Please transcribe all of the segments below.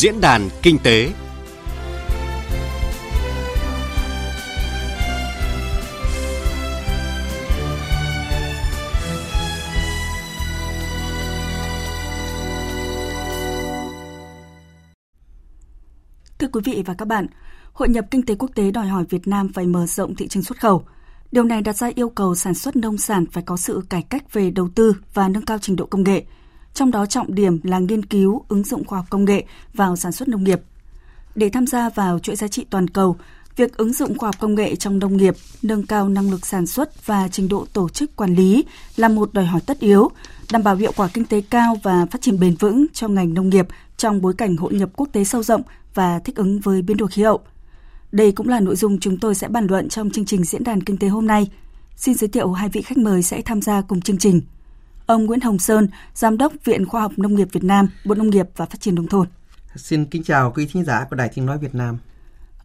Diễn đàn Kinh tế Thưa quý vị và các bạn, hội nhập kinh tế quốc tế đòi hỏi Việt Nam phải mở rộng thị trường xuất khẩu. Điều này đặt ra yêu cầu sản xuất nông sản phải có sự cải cách về đầu tư và nâng cao trình độ công nghệ. Trong đó trọng điểm là nghiên cứu, ứng dụng khoa học công nghệ vào sản xuất nông nghiệp. Để tham gia vào chuỗi giá trị toàn cầu, việc ứng dụng khoa học công nghệ trong nông nghiệp, nâng cao năng lực sản xuất và trình độ tổ chức quản lý là một đòi hỏi tất yếu, đảm bảo hiệu quả kinh tế cao và phát triển bền vững cho ngành nông nghiệp trong bối cảnh hội nhập quốc tế sâu rộng và thích ứng với biến đổi khí hậu. Đây cũng là nội dung chúng tôi sẽ bàn luận trong chương trình diễn đàn kinh tế hôm nay. Xin giới thiệu hai vị khách mời sẽ tham gia cùng chương trình. Ông Nguyễn Hồng Sơn, Giám đốc Viện Khoa học Nông nghiệp Việt Nam, Bộ Nông nghiệp và Phát triển Nông thôn. Xin kính chào quý thính giả của Đài Tiếng Nói Việt Nam.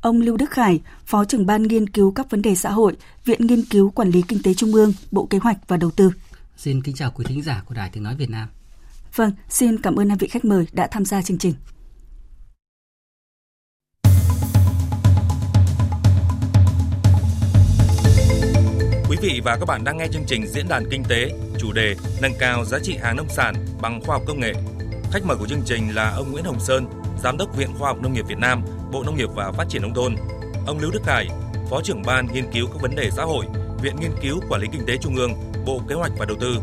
Ông Lưu Đức Khải, Phó trưởng ban nghiên cứu các vấn đề xã hội, Viện Nghiên cứu Quản lý Kinh tế Trung ương, Bộ Kế hoạch và Đầu tư. Xin kính chào quý thính giả của Đài Tiếng Nói Việt Nam. Vâng, xin cảm ơn hai vị khách mời đã tham gia chương trình. Quý vị và các bạn đang nghe chương trình Diễn đàn Kinh tế, chủ đề Nâng cao giá trị hàng nông sản bằng khoa học công nghệ. Khách mời của chương trình là ông Nguyễn Hồng Sơn, Giám đốc Viện Khoa học Nông nghiệp Việt Nam, Bộ Nông nghiệp và Phát triển Nông thôn, ông Lưu Đức Hải, Phó trưởng ban nghiên cứu các vấn đề xã hội, Viện Nghiên cứu Quản lý Kinh tế Trung ương, Bộ Kế hoạch và Đầu tư.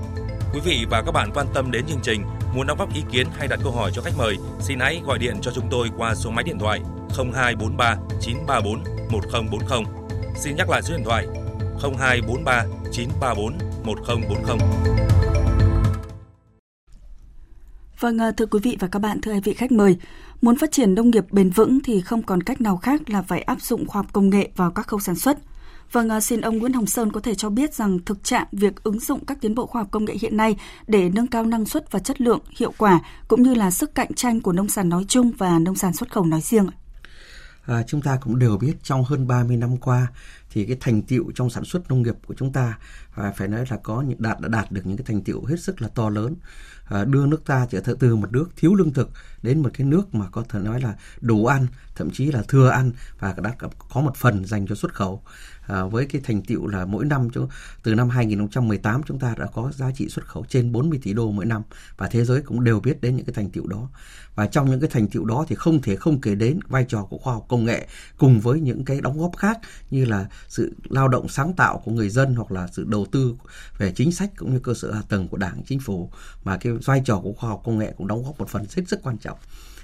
Quý vị và các bạn quan tâm đến chương trình, muốn đóng góp ý kiến hay đặt câu hỏi cho khách mời, xin hãy gọi điện cho chúng tôi qua số máy điện thoại 0243 934 1040. Xin nhắc lại số điện thoại 0243 934 1040. Vâng, thưa quý vị và các bạn, thưa hai vị khách mời, muốn phát triển nông nghiệp bền vững thì không còn cách nào khác là phải áp dụng khoa học công nghệ vào các khâu sản xuất. Vâng, xin ông Nguyễn Hồng Sơn có thể cho biết rằng thực trạng việc ứng dụng các tiến bộ khoa học công nghệ hiện nay để nâng cao năng suất và chất lượng, hiệu quả cũng như là sức cạnh tranh của nông sản nói chung và nông sản xuất khẩu nói riêng. À, chúng ta cũng đều biết trong hơn 30 năm qua thì cái thành tiệu trong sản xuất nông nghiệp của chúng ta và phải nói là có những đạt đã đạt được những cái thành tiệu hết sức là to lớn. À, đưa nước ta trở thành từ một nước thiếu lương thực đến một cái nước mà có thể nói là đủ ăn thậm chí là thừa ăn và đã có một phần dành cho xuất khẩu à, với cái thành tiệu là mỗi năm chúng từ năm 2018 chúng ta đã có giá trị xuất khẩu trên 40 tỷ đô mỗi năm và thế giới cũng đều biết đến những cái thành tiệu đó. Và trong những cái thành tiệu đó thì không thể không kể đến vai trò của khoa học công nghệ cùng với những cái đóng góp khác như là sự lao động sáng tạo của người dân hoặc là sự đầu tư về chính sách cũng như cơ sở hạ tầng của đảng chính phủ. Mà cái vai trò của khoa học công nghệ cũng đóng góp một phần rất rất quan trọng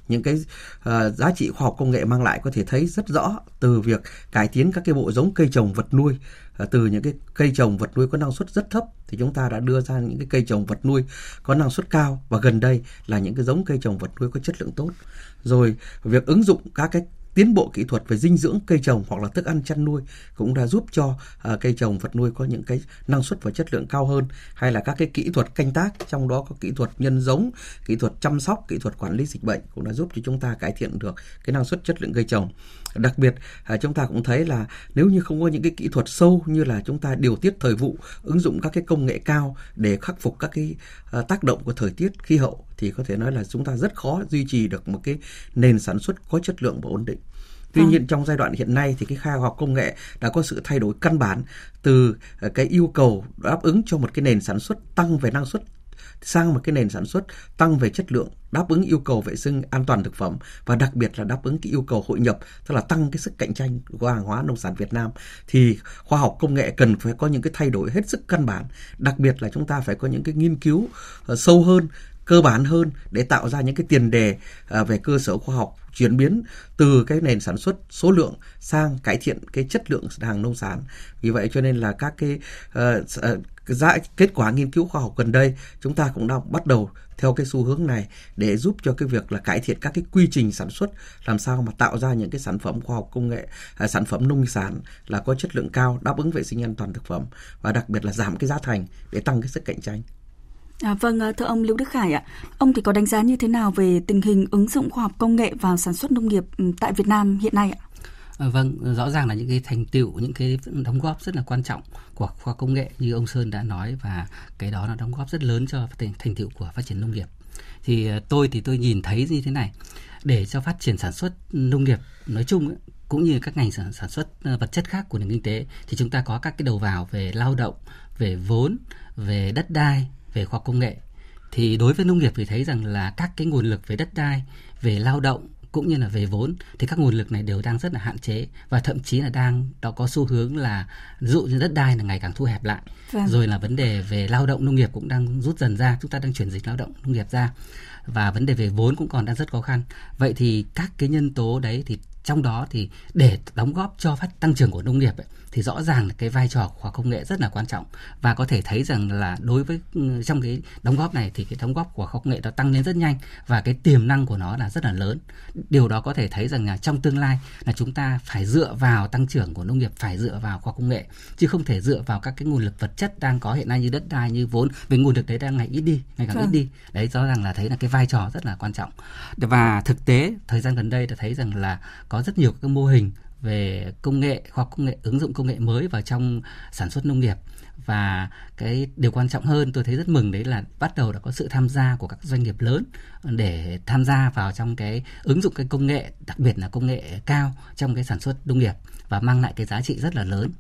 những cái uh, giá trị khoa học công nghệ mang lại có thể thấy rất rõ từ việc cải tiến các cái bộ giống cây trồng vật nuôi. Uh, từ những cái cây trồng vật nuôi có năng suất rất thấp thì chúng ta đã đưa ra những cái cây trồng vật nuôi có năng suất cao và gần đây là những cái giống cây trồng vật nuôi có chất lượng tốt. Rồi việc ứng dụng các cái tiến bộ kỹ thuật về dinh dưỡng cây trồng hoặc là thức ăn chăn nuôi cũng đã giúp cho uh, cây trồng vật nuôi có những cái năng suất và chất lượng cao hơn. Hay là các cái kỹ thuật canh tác trong đó có kỹ thuật nhân giống kỹ thuật chăm sóc kỹ thuật quản lý dịch bệnh cũng đã giúp cho chúng ta cải thiện được cái năng suất chất lượng cây trồng đặc biệt uh, chúng ta cũng thấy là nếu như không có những cái kỹ thuật sâu như là chúng ta điều tiết thời vụ ứng dụng các cái công nghệ cao để khắc phục các cái uh, tác động của thời tiết khí hậu thì có thể nói là chúng ta rất khó duy trì được một cái nền sản xuất có chất lượng và ổn định. Tuy nhiên trong giai đoạn hiện nay thì cái khoa học công nghệ đã có sự thay đổi căn bản từ cái yêu cầu đáp ứng cho một cái nền sản xuất tăng về năng suất sang một cái nền sản xuất tăng về chất lượng đáp ứng yêu cầu vệ sinh an toàn thực phẩm và đặc biệt là đáp ứng cái yêu cầu hội nhập tức là tăng cái sức cạnh tranh của hàng hóa nông sản Việt Nam. Thì khoa học công nghệ cần phải có những cái thay đổi hết sức căn bản đặc biệt là chúng ta phải có những cái nghiên cứu ờ, sâu hơn cơ bản hơn để tạo ra những cái tiền đề ờ, về cơ sở khoa học chuyển biến từ cái nền sản xuất số lượng sang cải thiện cái chất lượng hàng nông sản. Vì vậy cho nên là các cái uh, ra kết quả nghiên cứu khoa học gần đây chúng ta cũng đang bắt đầu theo cái xu hướng này để giúp cho cái việc là cải thiện các cái quy trình sản xuất làm sao mà tạo ra những cái sản phẩm khoa học công nghệ à, sản phẩm nông sản là có chất lượng cao đáp ứng vệ sinh an toàn thực phẩm và đặc biệt là giảm cái giá thành để tăng cái sức cạnh tranh À, vâng, à, thưa ông Lưu Đức Khải ạ, ông thì có đánh giá như thế nào về tình hình ứng dụng khoa học công nghệ vào sản xuất nông nghiệp ừ, tại Việt Nam hiện nay ạ? Ờ, vâng, rõ ràng là những cái thành tựu, những cái đóng góp rất là quan trọng của khoa công nghệ như ông Sơn đã nói và cái đó là đóng góp rất lớn cho thành, thành tựu của phát triển nông nghiệp. Thì ờ, tôi thì tôi nhìn thấy như thế này, để cho phát triển sản xuất nông nghiệp nói chung ấy, cũng như các ngành sản, sản xuất ờ, vật chất khác của nền kinh tế thì chúng ta có các cái đầu vào về lao động, về vốn, về đất đai, về khoa công nghệ. Thì đối với nông nghiệp thì thấy rằng là các cái nguồn lực về đất đai, về lao động cũng như là về vốn thì các nguồn lực này đều đang rất là hạn chế và thậm chí là đang đó có xu hướng là dụ như đất đai là ngày càng thu hẹp lại. Vâng. rồi là vấn đề về lao động nông nghiệp cũng đang rút dần ra chúng ta đang chuyển dịch lao động nông nghiệp ra. Và vấn đề về vốn cũng còn đang rất khó khăn. Vậy thì các cái nhân tố đấy thì trong đó thì để đóng góp cho phát tăng trưởng của nông nghiệp ấy, thì rõ ràng là cái vai trò của khoa công nghệ rất là quan trọng. Và có thể thấy rằng là đối với ừ, trong cái đóng góp này thì cái đóng góp của khoa công nghệ nó tăng lên rất nhanh và cái tiềm năng của nó là rất là lớn. Điều đó có thể thấy rằng là trong tương lai là chúng ta phải dựa vào tăng trưởng của nông nghiệp phải dựa vào khoa công nghệ chứ không thể dựa vào các cái nguồn lực vật chất đang có hiện nay như đất đai như vốn. Vì nguồn lực đấy đang ngày ít đi ngày càng ít vâng. đi. Đấy rõ ràng là thấy là cái vai trò rất là quan trọng. Và thực tế thời gian gần đây đã thấy rằng là có rất nhiều các mô hình về công nghệ khoa học công nghệ ứng dụng công nghệ mới vào trong sản xuất nông nghiệp. Và cái điều quan trọng hơn tôi thấy rất mừng đấy là bắt đầu đã có sự tham gia của các doanh nghiệp lớn để tham gia vào trong cái ứng dụng cái công nghệ đặc biệt là công nghệ cao trong cái sản xuất nông nghiệp và mang lại cái giá trị rất là lớn.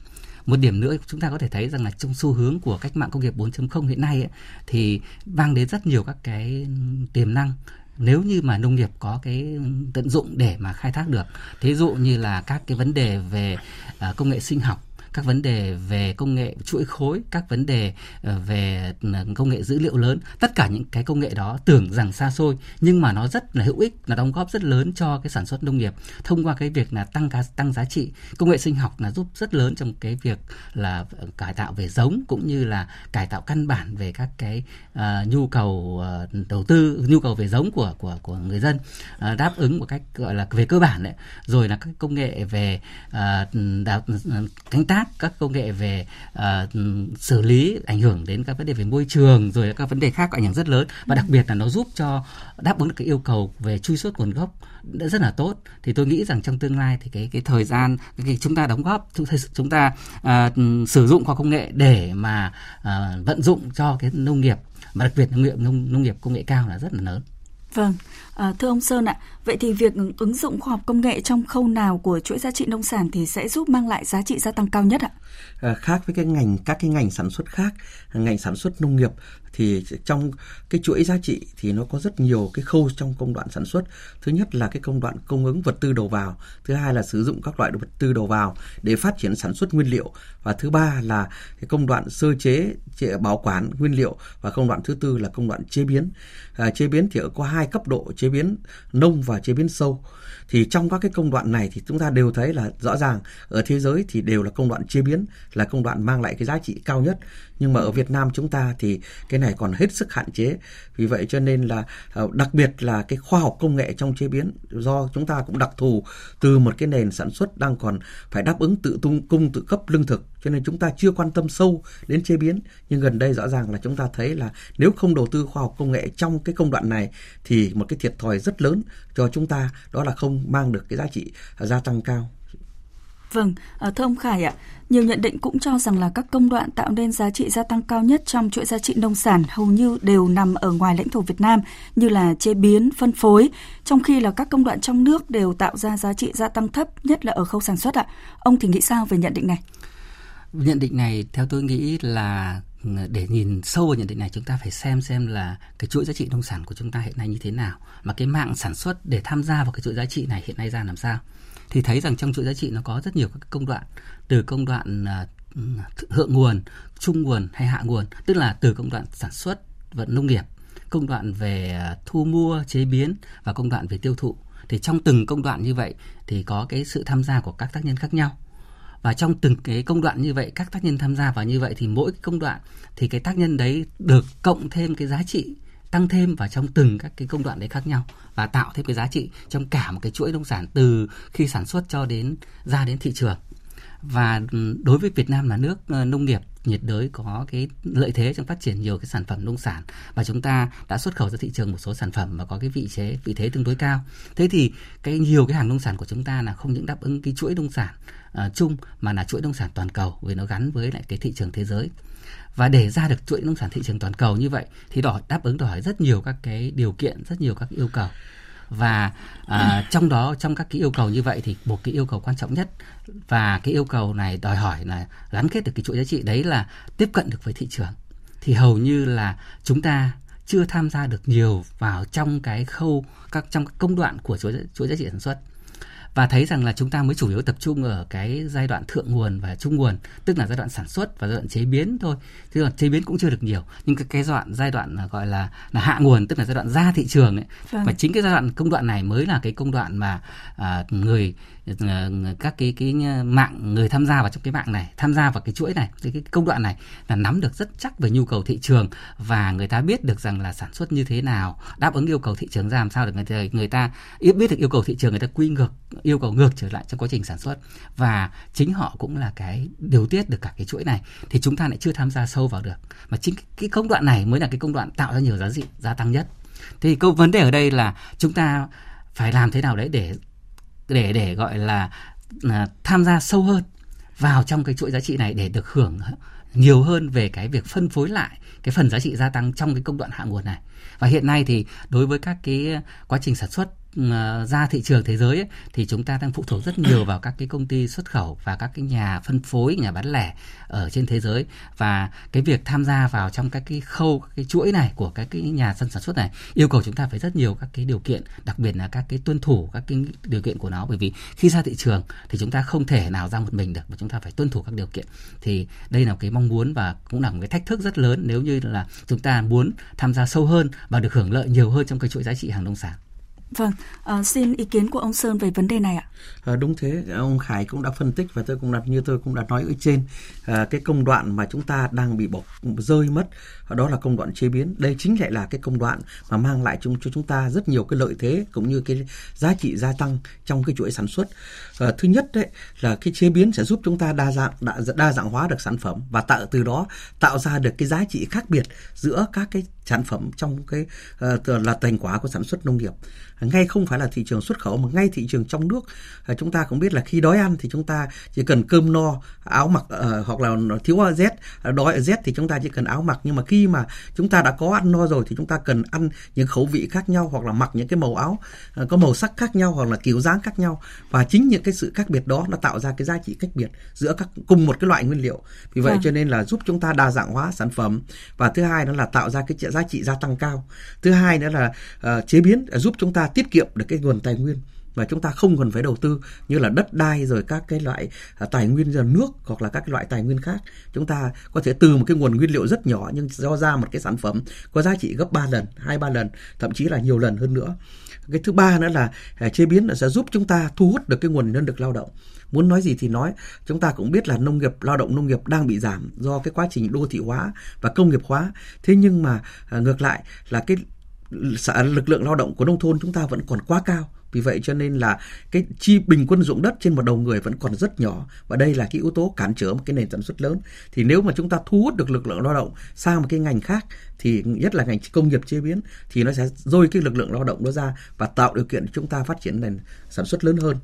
Một điểm nữa chúng ta có thể thấy rằng là trong xu hướng của cách mạng công nghiệp 4.0 hiện nay ấy, thì mang đến rất nhiều các cái tiềm năng nếu như mà nông nghiệp có cái tận dụng để mà khai thác được, thí dụ như là các cái vấn đề về à, công nghệ sinh học các vấn đề về công nghệ chuỗi khối, các vấn đề ờ, về ờ, công nghệ dữ liệu lớn, tất cả những cái công nghệ đó tưởng rằng xa xôi nhưng mà nó rất là hữu ích, là đóng góp rất lớn cho cái sản xuất nông nghiệp thông qua cái việc là tăng tăng giá trị. Công nghệ sinh học là giúp rất lớn trong cái việc là ờ, cải tạo về giống cũng như là cải tạo căn bản về các cái uh, nhu cầu uh, đầu tư, nhu cầu về giống của của của người dân uh, đáp ứng một cách gọi là về cơ bản đấy. Rồi là các công nghệ về uh, đào, ừ, cánh tác các công nghệ về uh, xử lý ảnh hưởng đến các vấn đề về môi trường rồi các vấn đề khác ảnh hưởng rất lớn. Và đặc biệt là nó giúp cho đáp ứng được cái yêu cầu về truy xuất nguồn gốc đã rất là tốt. Thì tôi nghĩ rằng trong tương lai thì cái cái thời gian cái, chúng ta đóng góp chúng, chúng ta uh, sử dụng khoa công nghệ để mà uh, vận dụng cho cái nông nghiệp mà đặc biệt nông nghiệp nông, nông nghiệp công nghệ cao là rất là lớn. Vâng, à, thưa ông Sơn ạ, vậy thì việc ứng dụng khoa học công nghệ trong khâu nào của chuỗi giá trị nông sản thì sẽ giúp mang lại giá trị gia tăng cao nhất ạ? À, khác với cái ngành các cái ngành sản xuất khác, ngành sản xuất nông nghiệp thì trong cái chuỗi giá trị thì nó có rất nhiều cái khâu trong công đoạn sản xuất. Thứ nhất là cái công đoạn cung ứng vật tư đầu vào, thứ hai là sử dụng các loại vật tư đầu vào để phát triển sản xuất nguyên liệu và thứ ba là cái công đoạn sơ chế, bảo quản nguyên liệu và công đoạn thứ tư là công đoạn chế biến. À, chế biến thì có hai cấp độ chế biến nông và chế biến sâu. Thì trong các cái công đoạn này thì chúng ta đều thấy là rõ ràng ở thế giới thì đều là công đoạn chế biến, là công đoạn mang lại cái giá trị cao nhất. Nhưng mà ở Việt Nam chúng ta thì cái này còn hết sức hạn chế. Vì vậy cho nên là ờ, đặc biệt là cái khoa học công nghệ trong chế biến, do chúng ta cũng đặc thù từ một cái nền sản xuất đang còn phải đáp ứng tự tung, cung, tự cấp, lương thực cho nên chúng ta chưa quan tâm sâu đến chế biến nhưng gần đây rõ ràng là chúng ta thấy là nếu không đầu tư khoa học công nghệ trong cái công đoạn này thì một cái thiệt thòi rất lớn cho chúng ta đó là không mang được cái giá trị gia tăng cao Vâng, à, thưa ông Khải ạ, nhiều nhận định cũng cho rằng là các công đoạn tạo nên giá trị gia tăng cao nhất trong chuỗi giá trị nông sản hầu như đều nằm ở ngoài lãnh thổ Việt Nam như là chế biến, phân phối, trong khi là các công đoạn trong nước đều tạo ra giá trị gia tăng thấp nhất là ở khâu sản xuất ạ. Ông thì nghĩ sao về nhận định này? Nhận định này, theo tôi nghĩ là ừ, để nhìn sâu vào nhận định này, chúng ta phải xem xem là cái chuỗi giá trị nông sản của chúng ta hiện nay như thế nào. Mà cái mạng sản xuất để tham gia vào cái chuỗi giá trị này hiện nay ra làm sao? Thì thấy rằng trong chuỗi giá trị nó có rất nhiều các công đoạn. Từ công đoạn à, ừ, thượng nguồn, trung nguồn hay hạ nguồn, tức là từ công đoạn sản xuất vận nông nghiệp, công đoạn về à, thu mua, chế biến và công đoạn về tiêu thụ. Thì trong từng công đoạn như vậy thì có cái sự tham gia của các tác nhân khác nhau và trong từng cái công đoạn như vậy, các tác nhân tham gia vào như vậy thì mỗi cái công đoạn thì cái tác nhân đấy được cộng thêm cái giá trị, tăng thêm vào trong từng các cái công đoạn đấy khác nhau và tạo thêm cái giá trị trong cả một cái chuỗi nông sản từ khi sản xuất cho đến, ra đến thị trường và đối với Việt Nam là nước ờ, nông nghiệp nhiệt đới có cái lợi thế trong phát triển nhiều cái sản phẩm nông sản. Và chúng ta đã xuất khẩu ra thị trường một số sản phẩm mà có cái vị thế vị thế tương đối cao. Thế thì cái nhiều cái hàng nông sản của chúng ta là không những đáp ứng cái chuỗi nông sản uh, chung mà là chuỗi nông sản toàn cầu vì nó gắn với lại cái thị trường thế giới. Và để ra được chuỗi nông sản thị trường toàn cầu như vậy thì đòi đáp ứng đòi rất nhiều các cái điều kiện rất nhiều các yêu cầu và à, trong đó trong các cái yêu cầu như vậy thì một cái yêu cầu quan trọng nhất và cái yêu cầu này đòi hỏi là gắn kết được cái chuỗi giá trị đấy là tiếp cận được với thị trường. Thì hầu như là chúng ta chưa tham gia được nhiều vào trong cái khâu các trong các công đoạn của chuỗi chuỗi giá trị sản xuất và thấy rằng là chúng ta mới chủ yếu tập trung ở cái giai đoạn thượng nguồn và trung nguồn tức là giai đoạn sản xuất và giai đoạn chế biến thôi chứ còn chế biến cũng chưa được nhiều nhưng cái cái đoạn giai đoạn gọi là là hạ nguồn tức là giai đoạn ra thị trường ấy vâng. và chính cái giai đoạn công đoạn này mới là cái công đoạn mà à, người Ờ, các cái cái ờ, mạng người tham gia vào trong cái mạng này tham gia vào cái chuỗi này cái, cái công đoạn này là nắm được rất chắc về nhu cầu thị trường và người ta biết được rằng là sản xuất như thế nào đáp ứng yêu cầu thị trường ra làm sao để người ta người ta biết được yêu cầu thị trường người ta quy ngược yêu cầu ngược trở lại trong quá trình sản xuất. Và chính họ cũng là cái điều tiết được cả cái chuỗi này thì chúng ta lại chưa tham gia sâu vào được. Mà chính cái công đoạn này mới là cái công đoạn tạo ra nhiều giá trị gia tăng nhất. Thì câu vấn đề ở đây là chúng ta phải làm thế nào đấy để để để gọi là, là tham gia sâu hơn vào trong cái chuỗi giá trị này để được hưởng nhiều hơn về cái việc phân phối lại cái phần giá trị gia tăng trong cái công đoạn hạ nguồn này. Và hiện nay thì đối với các cái quá trình sản xuất ra thị trường thế giới ấy, thì chúng ta đang phụ thuộc rất nhiều vào các cái công ty xuất khẩu và các cái nhà phân phối nhà bán lẻ ở trên thế giới. Và cái việc tham gia vào trong các cái khâu các cái chuỗi này của các cái nhà sân sản xuất này yêu cầu chúng ta phải rất nhiều các cái điều kiện đặc biệt là các cái tuân thủ các cái điều kiện của nó. Bởi vì khi ra thị trường thì chúng ta không thể nào ra một mình được mà chúng ta phải tuân thủ các điều kiện. Thì đây là cái mong muốn và cũng là một cái thách thức rất lớn nếu như là chúng ta muốn tham gia sâu hơn và được hưởng lợi nhiều hơn trong cái chuỗi giá trị hàng nông sản. Vâng, à, xin ý kiến của ông Sơn về vấn đề này ạ. À, đúng thế, ông Khải cũng đã phân tích và tôi cũng đặt như tôi cũng đã nói ở trên à, cái công đoạn mà chúng ta đang bị bỏ rơi mất đó là công đoạn chế biến. Đây chính lại là cái công đoạn mà mang lại chúng cho chúng ta rất nhiều cái lợi thế cũng như cái giá trị gia tăng trong cái chuỗi sản xuất. À, thứ nhất đấy là cái chế biến sẽ giúp chúng ta đa dạng đa, đa dạng hóa được sản phẩm và tạo từ đó tạo ra được cái giá trị khác biệt giữa các cái sản phẩm trong cái uh, là thành quả của sản xuất nông nghiệp ngay không phải là thị trường xuất khẩu mà ngay thị trường trong nước uh, chúng ta cũng biết là khi đói ăn thì chúng ta chỉ cần cơm no áo mặc uh, hoặc là thiếu z đói z thì chúng ta chỉ cần áo mặc nhưng mà khi mà chúng ta đã có ăn no rồi thì chúng ta cần ăn những khẩu vị khác nhau hoặc là mặc những cái màu áo uh, có màu sắc khác nhau hoặc là kiểu dáng khác nhau. Và chính những cái sự khác biệt đó nó tạo ra cái giá trị cách biệt giữa các cùng một cái loại nguyên liệu. Vì vậy à. cho nên là giúp chúng ta đa dạng hóa sản phẩm. Và thứ hai đó là tạo ra cái giá trị gia tăng cao. Thứ hai nữa là uh, chế biến giúp chúng ta tiết kiệm được cái nguồn tài nguyên và chúng ta không cần phải đầu tư như là đất đai rồi các cái loại à, tài nguyên như nước hoặc là các cái loại tài nguyên khác. Chúng ta có thể từ một cái nguồn nguyên liệu rất nhỏ nhưng do ra một cái sản phẩm có giá trị gấp 3 lần, hai, ba lần, thậm chí là nhiều lần hơn nữa. Cái thứ ba nữa là à, chế biến sẽ giúp chúng ta thu hút được cái nguồn nhân lực lao động. Muốn nói gì thì nói, chúng ta cũng biết là nông nghiệp, lao động nông nghiệp đang bị giảm do cái quá trình đô thị hóa và công nghiệp hóa. Thế nhưng mà à, ngược lại là cái lực lượng lao động của nông thôn chúng ta vẫn còn quá cao vì vậy cho nên là cái chi bình quân dụng đất trên một đầu người vẫn còn rất nhỏ và đây là cái yếu tố cản trở một cái nền sản xuất lớn. Thì nếu mà chúng ta thu hút được lực lượng lao động sang một cái ngành khác, thì nhất là ngành công nghiệp chế biến, thì nó sẽ dôi cái lực lượng lao động đó ra và tạo điều kiện chúng ta phát triển nền sản xuất lớn hơn.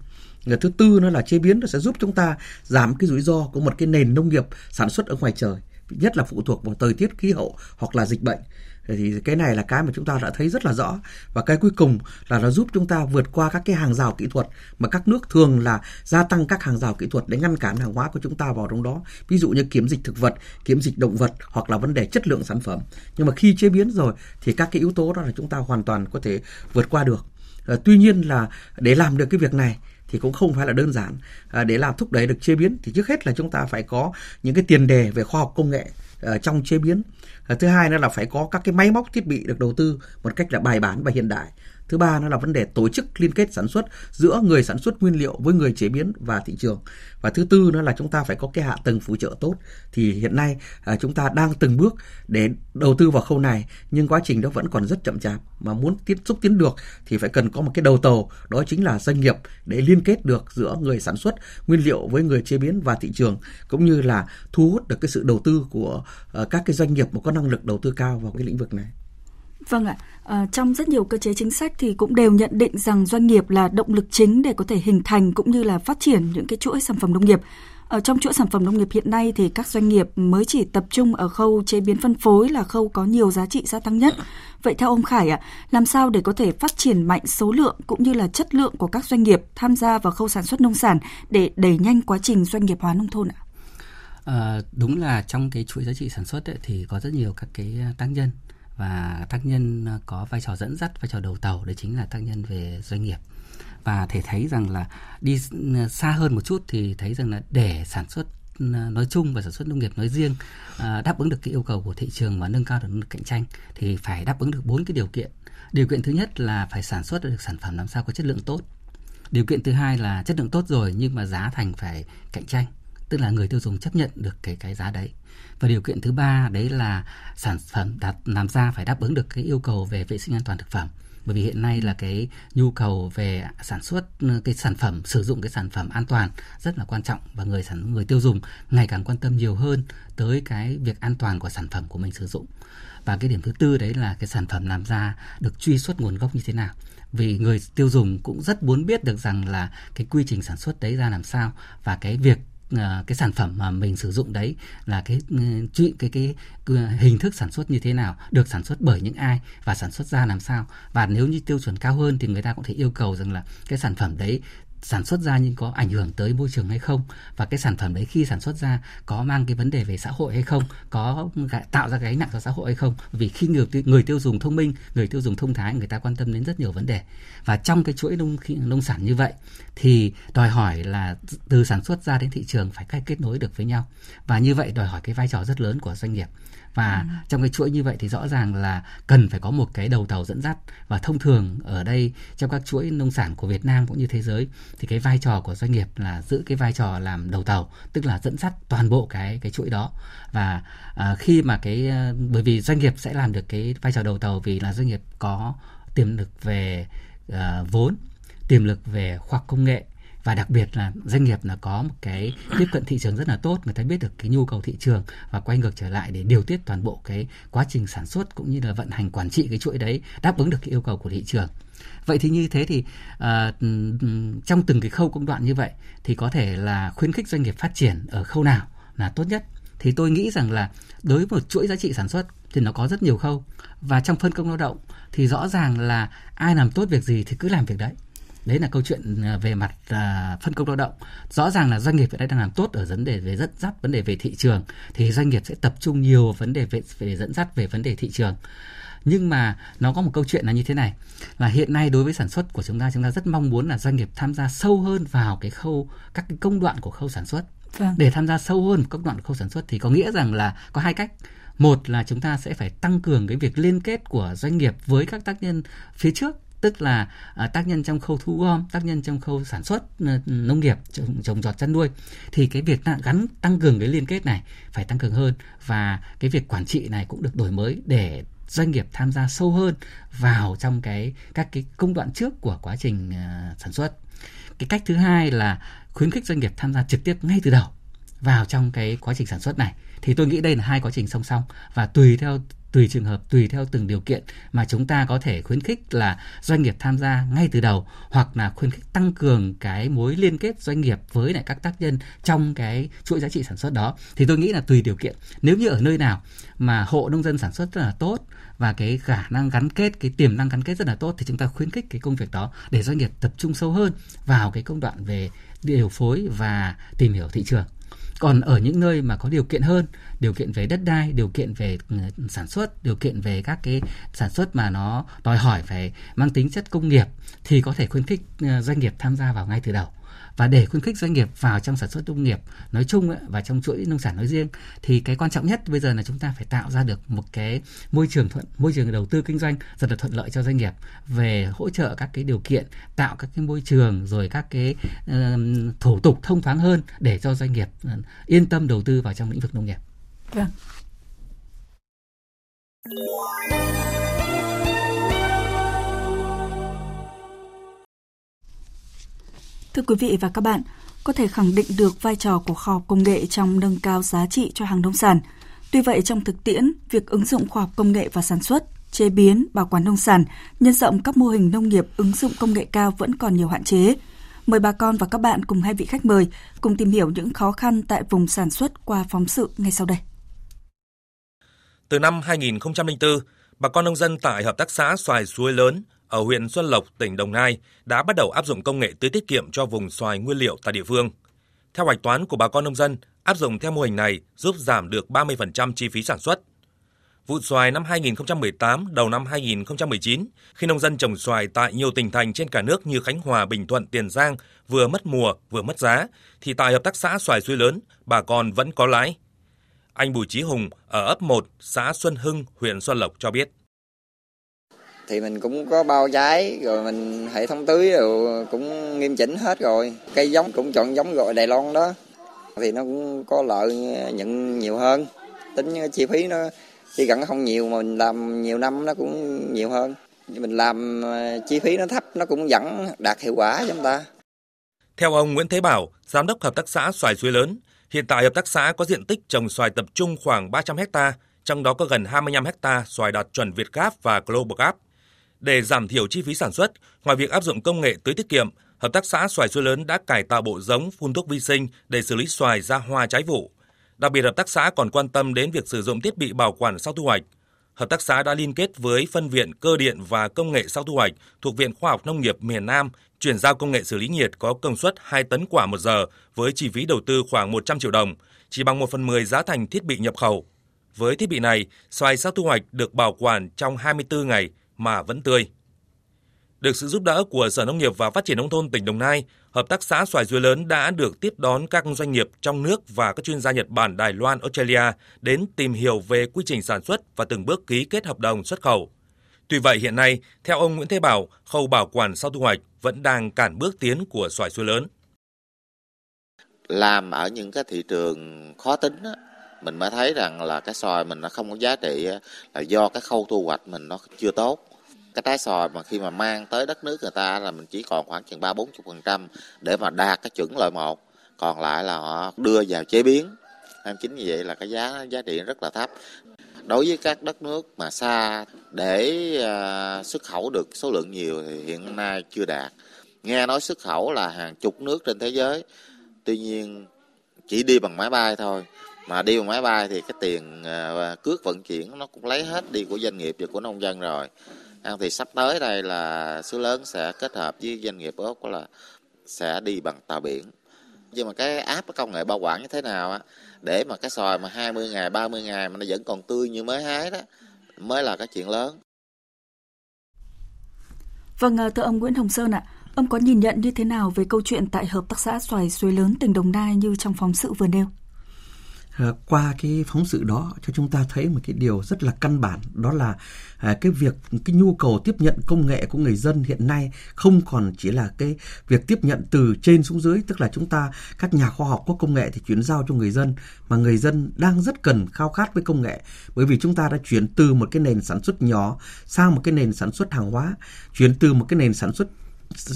Người thứ tư nó là chế biến, nó sẽ giúp chúng ta giảm cái rủi ro của một cái nền nông nghiệp sản xuất ở ngoài trời, nhất là phụ thuộc vào thời tiết khí hậu hoặc là dịch bệnh thì cái này là cái mà chúng ta đã thấy rất là rõ. Và cái cuối cùng là nó giúp chúng ta vượt qua các cái hàng rào kỹ thuật mà các nước thường là gia tăng các hàng rào kỹ thuật để ngăn cản hàng hóa của chúng ta vào trong đó. Ví dụ như kiểm dịch thực vật kiểm dịch động vật hoặc là vấn đề chất lượng sản phẩm. Nhưng mà khi chế biến rồi thì các cái yếu tố đó là chúng ta hoàn toàn có thể vượt qua được. Ờ, tuy nhiên là để làm được cái việc này thì cũng không phải là đơn giản. À, để làm thúc đẩy được chế biến thì trước hết là chúng ta phải có những cái tiền đề về khoa học công nghệ uh, trong chế biến. Uh, thứ hai nữa là phải có các cái máy móc thiết bị được đầu tư một cách là bài bản và hiện đại thứ ba nó là vấn đề tổ chức liên kết sản xuất giữa người sản xuất nguyên liệu với người chế biến và thị trường. Và thứ tư nữa là chúng ta phải có cái hạ tầng phụ trợ tốt. Thì hiện nay à, chúng ta đang từng bước để đầu tư vào khâu này nhưng quá trình đó vẫn còn rất chậm chạp. Mà muốn tiếp xúc tiến được thì phải cần có một cái đầu tàu đó chính là doanh nghiệp để liên kết được giữa người sản xuất nguyên liệu với người chế biến và thị trường cũng như là thu hút được cái sự đầu tư của uh, các cái doanh nghiệp mà có năng lực đầu tư cao vào cái lĩnh vực này. Vâng ạ, à, trong rất nhiều cơ chế chính sách thì cũng đều nhận định rằng doanh nghiệp là động lực chính để có thể hình thành cũng như là phát triển những cái chuỗi sản phẩm nông nghiệp. Ở trong chuỗi sản phẩm nông nghiệp hiện nay thì các doanh nghiệp mới chỉ tập trung ở khâu chế biến phân phối là khâu có nhiều giá trị gia tăng nhất. Vậy theo ông Khải ạ, làm sao để có thể phát triển mạnh số lượng cũng như là chất lượng của các doanh nghiệp tham gia vào khâu sản xuất nông sản để đẩy nhanh quá trình doanh nghiệp hóa nông thôn ạ? À, đúng là trong cái chuỗi giá trị sản xuất ấy, thì có rất nhiều các cái tác nhân và tác nhân ờ, có vai trò dẫn dắt, vai trò đầu tàu, đấy chính là tác nhân về doanh nghiệp. Và thể thấy rằng là đi xa hơn một chút thì thấy rằng là để sản xuất nói chung và sản xuất nông nghiệp nói riêng ờ, đáp ứng được cái yêu cầu của thị trường và nâng cao được năng lực cạnh tranh thì phải đáp ứng được bốn cái điều kiện. Điều kiện thứ nhất là phải sản xuất được sản phẩm làm sao có chất lượng tốt. Điều kiện thứ hai là chất lượng tốt rồi nhưng mà giá thành phải cạnh tranh, tức là người tiêu dùng chấp nhận được cái cái giá đấy và điều kiện thứ ba đấy là sản phẩm đạt, làm ra phải đáp ứng được cái yêu cầu về vệ sinh an toàn thực phẩm. Bởi vì hiện nay là cái nhu cầu về sản xuất, cái sản phẩm, sử dụng cái sản phẩm an toàn rất là quan trọng và người sản, người tiêu dùng ngày càng quan tâm nhiều hơn tới cái việc an toàn của sản phẩm của mình sử dụng. Và cái điểm thứ tư đấy là cái sản phẩm làm ra được truy xuất nguồn gốc như thế nào. Vì người tiêu dùng cũng rất muốn biết được rằng là cái quy trình sản xuất đấy ra làm sao và cái việc Ờ, cái sản phẩm mà mình sử dụng đấy là cái ừ, chuyện cái, cái cái hình thức sản xuất như thế nào được sản xuất bởi những ai và sản xuất ra làm sao. Và nếu như tiêu chuẩn cao hơn thì người ta cũng thể yêu cầu rằng là cái sản phẩm đấy sản xuất ra nhưng có ảnh hưởng tới môi trường hay không? Và cái sản phẩm đấy khi sản xuất ra có mang cái vấn đề về xã hội hay không? Có tạo ra cái gánh nặng cho xã hội hay không? Vì khi người người tiêu dùng thông minh, người tiêu dùng thông thái, người ta quan tâm đến rất nhiều vấn đề. Và trong cái chuỗi nông nông sản như vậy thì đòi hỏi là từ sản xuất ra đến thị trường phải cách kết nối được với nhau. Và như vậy đòi hỏi cái vai trò rất lớn của doanh nghiệp và ừ. trong cái chuỗi như vậy thì rõ ràng là cần phải có một cái đầu tàu dẫn dắt và thông thường ở đây trong các chuỗi nông sản của Việt Nam cũng như thế giới thì cái vai trò của doanh nghiệp là giữ cái vai trò làm đầu tàu tức là dẫn dắt toàn bộ cái cái chuỗi đó và à, khi mà cái à, bởi vì doanh nghiệp sẽ làm được cái vai trò đầu tàu vì là doanh nghiệp có tiềm lực về uh, vốn tiềm lực về khoa học công nghệ và đặc biệt là doanh nghiệp là có một cái tiếp cận thị trường rất là tốt người ta biết được cái nhu cầu thị trường và quay ngược trở lại để điều tiết toàn bộ cái quá trình sản xuất cũng như là vận hành quản trị cái chuỗi đấy đáp ứng được cái yêu cầu của thị trường. Vậy thì như thế thì uh, trong từng cái khâu công đoạn như vậy thì có thể là khuyến khích doanh nghiệp phát triển ở khâu nào là tốt nhất? Thì tôi nghĩ rằng là đối với một chuỗi giá trị sản xuất thì nó có rất nhiều khâu. Và trong phân công lao động thì rõ ràng là ai làm tốt việc gì thì cứ làm việc đấy đấy là câu chuyện à, về mặt à, phân công lao động. Rõ ràng là doanh nghiệp hiện nay đang làm tốt ở vấn đề về dẫn dắt vấn đề về thị trường thì doanh nghiệp sẽ tập trung nhiều vấn đề về, về dẫn dắt về vấn đề thị trường. Nhưng mà nó có một câu chuyện là như thế này là hiện nay đối với sản xuất của chúng ta chúng ta rất mong muốn là doanh nghiệp tham gia sâu hơn vào cái khâu các cái công đoạn của khâu sản xuất. Vâng. để tham gia sâu hơn công đoạn khâu sản xuất thì có nghĩa rằng là có hai cách. Một là chúng ta sẽ phải tăng cường cái việc liên kết của doanh nghiệp với các tác nhân phía trước tức là uh, tác nhân trong khâu thu gom tác nhân trong khâu sản xuất uh, nông nghiệp trồng, trồng trọt chăn nuôi thì cái việc gắn tăng cường cái liên kết này phải tăng cường hơn và cái việc quản trị này cũng được đổi mới để doanh nghiệp tham gia sâu hơn vào trong cái các cái công đoạn trước của quá trình uh, sản xuất. Cái cách thứ hai là khuyến khích doanh nghiệp tham gia trực tiếp ngay từ đầu vào trong cái quá trình sản xuất này. Thì tôi nghĩ đây là hai quá trình song song và tùy theo tùy trường hợp, tùy theo từng điều kiện mà chúng ta có thể khuyến khích là doanh nghiệp tham gia ngay từ đầu hoặc là khuyến khích tăng cường cái mối liên kết doanh nghiệp với lại các tác nhân trong cái chuỗi giá trị sản xuất đó. Thì tôi nghĩ là tùy điều kiện. Nếu như ở nơi nào mà hộ nông dân sản xuất rất là tốt và cái khả năng gắn kết, cái tiềm năng gắn kết rất là tốt thì chúng ta khuyến khích cái công việc đó để doanh nghiệp tập trung sâu hơn vào cái công đoạn về điều phối và tìm hiểu thị trường còn ở những nơi mà có điều kiện hơn, điều kiện về đất đai, điều kiện về ừ, sản xuất, điều kiện về các cái sản xuất mà nó đòi hỏi phải mang tính chất công nghiệp, thì có thể khuyến khích ừ, doanh nghiệp tham gia vào ngay từ đầu và để khuyến khích doanh nghiệp vào trong sản xuất nông nghiệp nói chung ấy, và trong chuỗi nông sản nói riêng thì cái quan trọng nhất bây giờ là chúng ta phải tạo ra được một cái môi trường thuận môi trường đầu tư kinh doanh rất là thuận lợi cho doanh nghiệp về hỗ trợ các cái điều kiện tạo các cái môi trường rồi các cái uh, thủ tục thông thoáng hơn để cho doanh nghiệp ờ, yên tâm đầu tư vào trong lĩnh vực nông nghiệp. Vâng. Thưa quý vị và các bạn, có thể khẳng định được vai trò của khoa học công nghệ trong nâng cao giá trị cho hàng nông sản. Tuy vậy trong thực tiễn, việc ứng dụng khoa học công nghệ vào sản xuất, chế biến, bảo quản nông sản, nhân rộng các mô hình nông nghiệp ứng dụng công nghệ cao vẫn còn nhiều hạn chế. Mời bà con và các bạn cùng hai vị khách mời cùng tìm hiểu những khó khăn tại vùng sản xuất qua phóng sự ngay sau đây. Từ năm 2004, bà con nông dân tại Hợp tác xã Xoài Suối Lớn ở huyện Xuân Lộc, tỉnh Đồng Nai đã bắt đầu áp dụng công nghệ tưới tiết kiệm cho vùng xoài nguyên liệu tại địa phương. Theo hoạch toán của bà con nông dân, áp dụng theo mô hình này giúp giảm được 30% chi phí sản xuất. Vụ xoài năm 2018 đầu năm 2019, khi nông dân trồng xoài tại nhiều tỉnh thành trên cả nước như Khánh Hòa, Bình Thuận, Tiền Giang vừa mất mùa vừa mất giá, thì tại hợp tác xã xoài suối lớn, bà con vẫn có lãi. Anh Bùi Chí Hùng ở ấp 1, xã Xuân Hưng, huyện Xuân Lộc cho biết thì mình cũng có bao trái rồi mình hệ thống tưới rồi cũng nghiêm chỉnh hết rồi. Cây giống cũng chọn giống gọi Đài Loan đó. Thì nó cũng có lợi nhận nhiều hơn. Tính chi phí nó chỉ gần không nhiều mà mình làm nhiều năm nó cũng nhiều hơn. Mình làm ờ, chi phí nó thấp, nó cũng vẫn đạt hiệu quả cho chúng ta. Theo ông Nguyễn Thế Bảo, giám đốc hợp tác xã xoài suối lớn, hiện tại hợp tác xã có diện tích trồng xoài tập trung khoảng 300 hecta trong đó có gần 25 hecta xoài đạt chuẩn Việt gáp và Global Gáp để giảm thiểu chi phí sản xuất, ngoài việc áp dụng công nghệ tưới tiết kiệm, hợp tác xã xoài suối lớn đã cải tạo bộ giống phun thuốc vi sinh để xử lý xoài ra hoa trái vụ. Đặc biệt hợp tác xã còn quan tâm đến việc sử dụng thiết bị bảo quản sau thu hoạch. Hợp tác xã đã liên kết với phân viện cơ điện và công nghệ sau thu hoạch thuộc Viện Khoa học Nông nghiệp miền Nam chuyển giao công nghệ xử lý nhiệt có công suất 2 tấn quả một giờ với chi phí đầu tư khoảng 100 triệu đồng, chỉ bằng 1 phần 10 giá thành thiết bị nhập khẩu. Với thiết bị này, xoài sau thu hoạch được bảo quản trong 24 ngày, mà vẫn tươi. Được sự giúp đỡ của Sở Nông nghiệp và Phát triển Nông thôn tỉnh Đồng Nai, Hợp tác xã xoài dứa lớn đã được tiếp đón các doanh nghiệp trong nước và các chuyên gia Nhật Bản, Đài Loan, Australia đến tìm hiểu về quy trình sản xuất và từng bước ký kết hợp đồng xuất khẩu. Tuy vậy hiện nay, theo ông Nguyễn Thế Bảo, khâu bảo quản sau thu hoạch vẫn đang cản bước tiến của xoài suối lớn. Làm ở những cái thị trường khó tính á, mình mới thấy rằng là cái xoài mình nó không có giá trị là do cái khâu thu hoạch mình nó chưa tốt. Cái trái xoài mà khi mà mang tới đất nước người ta là mình chỉ còn khoảng chừng ba bốn chục phần trăm để mà đạt cái chuẩn loại một. Còn lại là họ đưa vào chế biến. Em chính như vậy là cái giá giá trị rất là thấp. Đối với các đất nước mà xa để uh, xuất khẩu được số lượng nhiều thì hiện nay chưa đạt. Nghe nói xuất khẩu là hàng chục nước trên thế giới. Tuy nhiên chỉ đi bằng máy bay thôi mà đi bằng máy bay thì cái tiền ờ, cước vận chuyển nó cũng lấy hết đi của doanh nghiệp và của nông dân rồi. Thì sắp tới đây là số lớn sẽ kết hợp với doanh nghiệp úc là sẽ đi bằng tàu biển. Nhưng mà cái áp cái công nghệ bảo quản như thế nào á để mà cái xoài mà 20 ngày 30 ngày mà nó vẫn còn tươi như mới hái đó mới là cái chuyện lớn. Vâng, ờ, thưa ông Nguyễn Hồng Sơn ạ, ông có nhìn nhận như thế nào về câu chuyện tại Hợp tác xã Xoài Suối Lớn tỉnh Đồng Nai như trong phóng sự vừa nêu? Ờ, qua cái phóng sự đó cho chúng ta thấy một cái điều rất là căn bản đó là à, cái việc cái nhu cầu tiếp nhận công nghệ của người dân hiện nay không còn chỉ là cái việc tiếp nhận từ trên xuống dưới tức là chúng ta các nhà khoa học có công nghệ thì chuyển giao cho người dân mà người dân đang rất cần khao khát với công nghệ. Bởi vì chúng ta đã chuyển từ một cái nền sản xuất nhỏ sang một cái nền sản xuất hàng hóa chuyển từ một cái nền sản xuất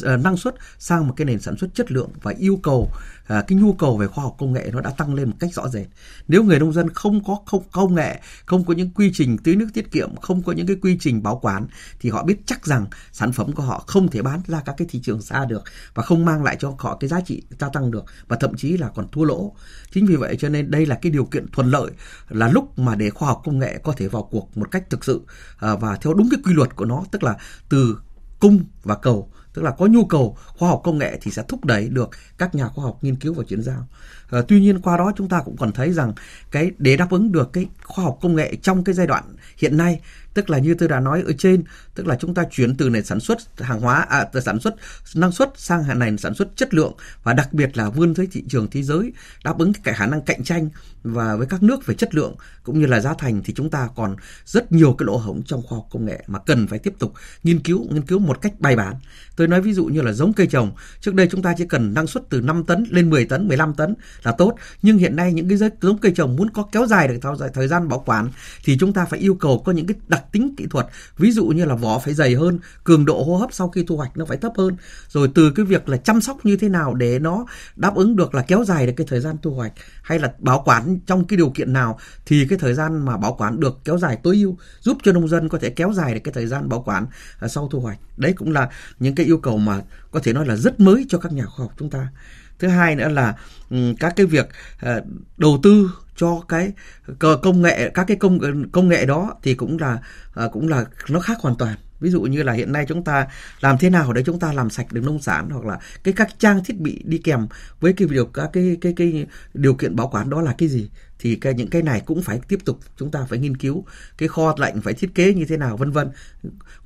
Ờ, năng suất sang một cái nền sản xuất chất lượng và yêu cầu à, cái nhu cầu về khoa học công nghệ nó đã tăng lên một cách rõ rệt. Nếu người nông dân không có không công nghệ, không có những quy trình tưới nước tiết kiệm, không có những cái quy trình bảo quản thì họ biết chắc rằng sản phẩm của họ không thể bán ra các cái thị trường xa được và không mang lại cho họ cái giá trị gia tăng được và thậm chí là còn thua lỗ. Chính vì vậy cho nên đây là cái điều kiện thuận lợi là lúc mà để khoa học công nghệ có thể vào cuộc một cách thực sự à, và theo đúng cái quy luật của nó tức là từ cung và cầu tức là có nhu cầu khoa học công nghệ thì sẽ thúc đẩy được các nhà khoa học nghiên cứu và chuyển giao. À, tuy nhiên qua đó chúng ta cũng còn thấy rằng cái để đáp ứng được cái khoa học công nghệ trong cái giai đoạn hiện nay tức là như tôi đã nói ở trên tức là chúng ta chuyển từ nền sản xuất hàng hóa à, từ sản xuất năng suất sang nền sản xuất chất lượng và đặc biệt là vươn tới thị trường thế giới đáp ứng cái khả năng cạnh tranh và với các nước về chất lượng cũng như là giá thành thì chúng ta còn rất nhiều cái lỗ hổng trong khoa học công nghệ mà cần phải tiếp tục nghiên cứu nghiên cứu một cách bài bản. Tôi nói ví dụ như là giống cây trồng trước đây chúng ta chỉ cần năng suất từ 5 tấn lên 10 tấn 15 tấn là tốt. Nhưng hiện nay những cái giống cây trồng muốn có kéo dài được thời gian bảo quản thì chúng ta phải yêu cầu có những cái đặc tính kỹ thuật. Ví dụ như là vỏ phải dày hơn, cường độ hô hấp sau khi thu hoạch nó phải thấp hơn. Rồi từ cái việc là chăm sóc như thế nào để nó đáp ứng được là kéo dài được cái thời gian thu hoạch, hay là bảo quản trong cái điều kiện nào, thì cái thời gian mà bảo quản được kéo dài tối ưu, giúp cho nông dân có thể kéo dài được cái thời gian bảo quản à, sau thu hoạch. Đấy cũng là những cái yêu cầu mà có thể nói là rất mới cho các nhà khoa học chúng ta thứ hai nữa là ừ, các cái việc ờ, đầu tư cho cái công nghệ, các cái công công nghệ đó thì cũng là ờ, cũng là nó khác hoàn toàn. Ví dụ như là hiện nay chúng ta làm thế nào để chúng ta làm sạch được nông sản hoặc là cái các trang thiết bị đi kèm với cái điều các cái cái cái điều kiện bảo quản đó là cái gì? Thì cái, những cái này cũng phải tiếp tục chúng ta phải nghiên cứu, cái kho lạnh phải thiết kế như thế nào, vân vân.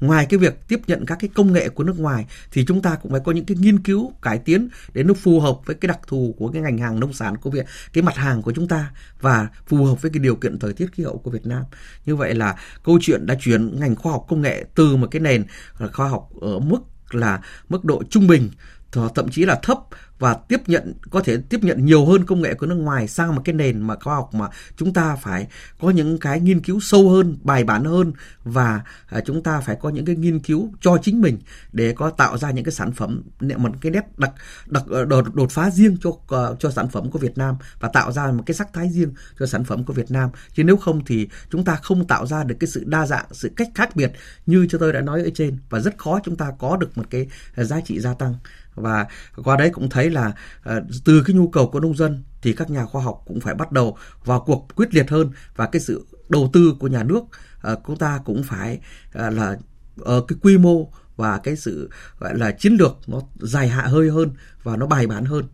Ngoài cái việc tiếp nhận các cái công nghệ của nước ngoài thì chúng ta cũng phải có những cái nghiên cứu, cải tiến để nó phù hợp với cái đặc thù của cái ngành hàng nông sản của Việt, cái mặt hàng của chúng ta và phù hợp với cái điều kiện thời tiết khí hậu của Việt Nam. Như vậy là câu chuyện đã chuyển ngành khoa học công nghệ từ một cái nền khoa học ở mức là mức độ trung bình thậm chí là thấp và tiếp nhận có thể tiếp nhận nhiều hơn công nghệ của nước ngoài sang một cái nền mà khoa học mà chúng ta phải có những cái nghiên cứu sâu hơn bài bản hơn và à, chúng ta phải có những cái nghiên cứu cho chính mình để có tạo ra những cái sản phẩm một cái nét đặc đặc ờ, đột, đột phá riêng cho ờ, cho sản phẩm của Việt Nam và tạo ra một cái sắc thái riêng cho sản phẩm của Việt Nam. Chứ nếu không thì chúng ta không tạo ra được cái sự đa dạng sự cách khác biệt như cho tôi đã nói ở trên và rất khó chúng ta có được một cái giá trị gia tăng và qua đấy cũng thấy là ờ, từ cái nhu cầu của nông dân thì các nhà khoa học cũng phải bắt đầu vào cuộc quyết liệt hơn và cái sự đầu tư của nhà nước ờ, chúng ta cũng phải ờ, là ở cái quy mô và cái sự gọi là chiến lược nó dài hạn hơi hơn và nó bài bản hơn.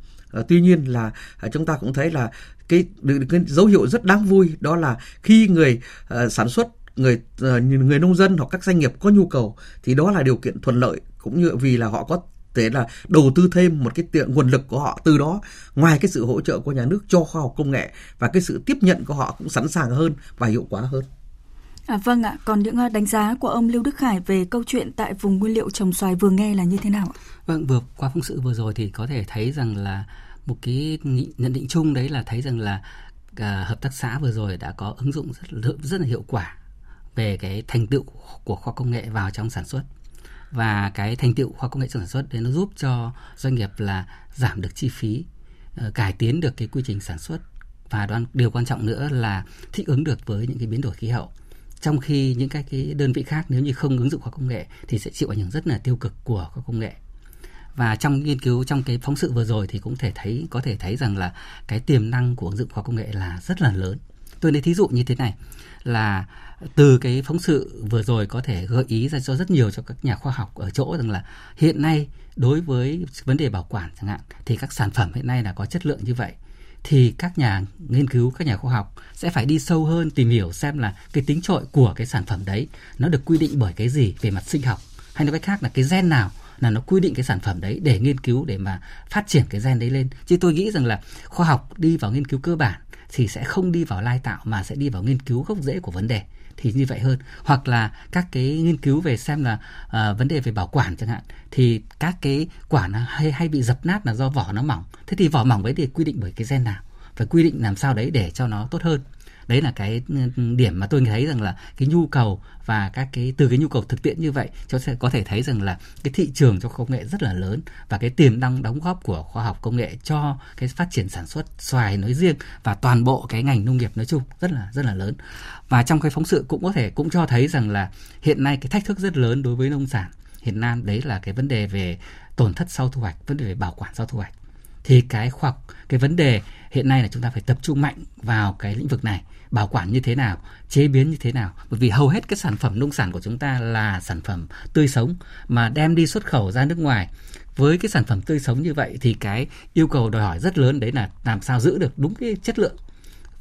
Tuy nhiên là chúng ta cũng thấy là cái, cái dấu hiệu rất đáng vui đó là khi người uh, sản xuất người uh, người nông dân hoặc các doanh nghiệp có nhu cầu thì đó là điều kiện thuận lợi cũng như vì là họ có thế là đầu tư thêm một cái tiện nguồn lực của họ từ đó ngoài cái sự hỗ trợ của nhà nước cho khoa học công nghệ và cái sự tiếp nhận của họ cũng sẵn sàng hơn và hiệu quả hơn. À, vâng ạ, còn những ờ, đánh giá của ông Lưu Đức Khải về câu chuyện tại vùng nguyên liệu trồng xoài vừa nghe là như thế nào ạ? Vâng, vừa qua phóng sự vừa rồi thì có thể thấy rằng là một cái nhận định chung đấy là thấy rằng là à, hợp tác xã vừa rồi đã có ứng dụng rất rất là hiệu quả về cái thành tựu của khoa công nghệ vào trong sản xuất và cái thành tựu khoa công nghệ trong sản xuất để nó giúp cho doanh nghiệp là giảm được chi phí ờ, cải tiến được cái quy trình sản xuất. Và đoan, điều quan trọng nữa là thích ứng được với những cái biến đổi khí hậu. Trong khi những cái, cái đơn vị khác nếu như không ứng dụng khoa công nghệ thì sẽ chịu ảnh hưởng rất là tiêu cực của khoa công nghệ. Và trong nghiên cứu trong cái phóng sự vừa rồi thì cũng thể thấy có thể thấy rằng là cái tiềm năng của ứng dụng khoa công nghệ là rất là lớn tôi lấy thí dụ như thế này, là từ cái phóng sự vừa rồi có thể gợi ý ra cho rất nhiều cho các nhà khoa học ở chỗ rằng là hiện nay đối với vấn đề bảo quản chẳng hạn, thì các sản phẩm hiện nay là có chất lượng như vậy, thì các nhà nghiên cứu, các nhà khoa học sẽ phải đi sâu hơn tìm hiểu xem là cái tính trội của cái sản phẩm đấy nó được quy định bởi cái gì về mặt sinh học, hay nói cách khác là cái gen nào là nó quy định cái sản phẩm đấy để nghiên cứu để mà phát triển cái gen đấy lên. Chứ tôi nghĩ rằng là khoa học đi vào nghiên cứu cơ bản thì sẽ không đi vào lai tạo mà sẽ đi vào nghiên cứu gốc rễ của vấn đề. Thì như vậy hơn. Hoặc là các cái nghiên cứu về xem là uh, vấn đề về bảo quản chẳng hạn thì các cái quả nó hay hay bị dập nát là do vỏ nó mỏng. Thế thì vỏ mỏng ấy thì quy định bởi cái gen nào? Phải quy định làm sao đấy để cho nó tốt hơn? Đấy là cái ừ, điểm mà tôi thấy rằng là cái nhu cầu và các cái, từ cái nhu cầu thực tiễn như vậy, cho sẽ có thể thấy rằng là cái thị trường cho công nghệ rất là lớn và cái tiềm năng đóng góp của khoa học công nghệ cho cái phát triển sản xuất xoài nói riêng và toàn bộ cái ngành nông nghiệp nói chung rất là rất là lớn. Và trong cái phóng sự cũng có thể cũng cho thấy rằng là hiện nay cái thách thức rất lớn đối với nông sản hiện Nam, đấy là cái vấn đề về tổn thất sau thu hoạch, vấn đề về bảo quản sau thu hoạch. Thì cái khoa học, cái vấn đề hiện nay là chúng ta phải tập trung mạnh vào cái lĩnh vực này bảo quản như thế nào, chế biến như thế nào. Bởi vì hầu hết cái sản phẩm nông sản của chúng ta là sản phẩm tươi sống, mà đem đi xuất khẩu ra nước ngoài. Với cái sản phẩm tươi sống như vậy thì cái yêu cầu đòi hỏi rất lớn đấy là làm sao giữ được đúng cái chất lượng.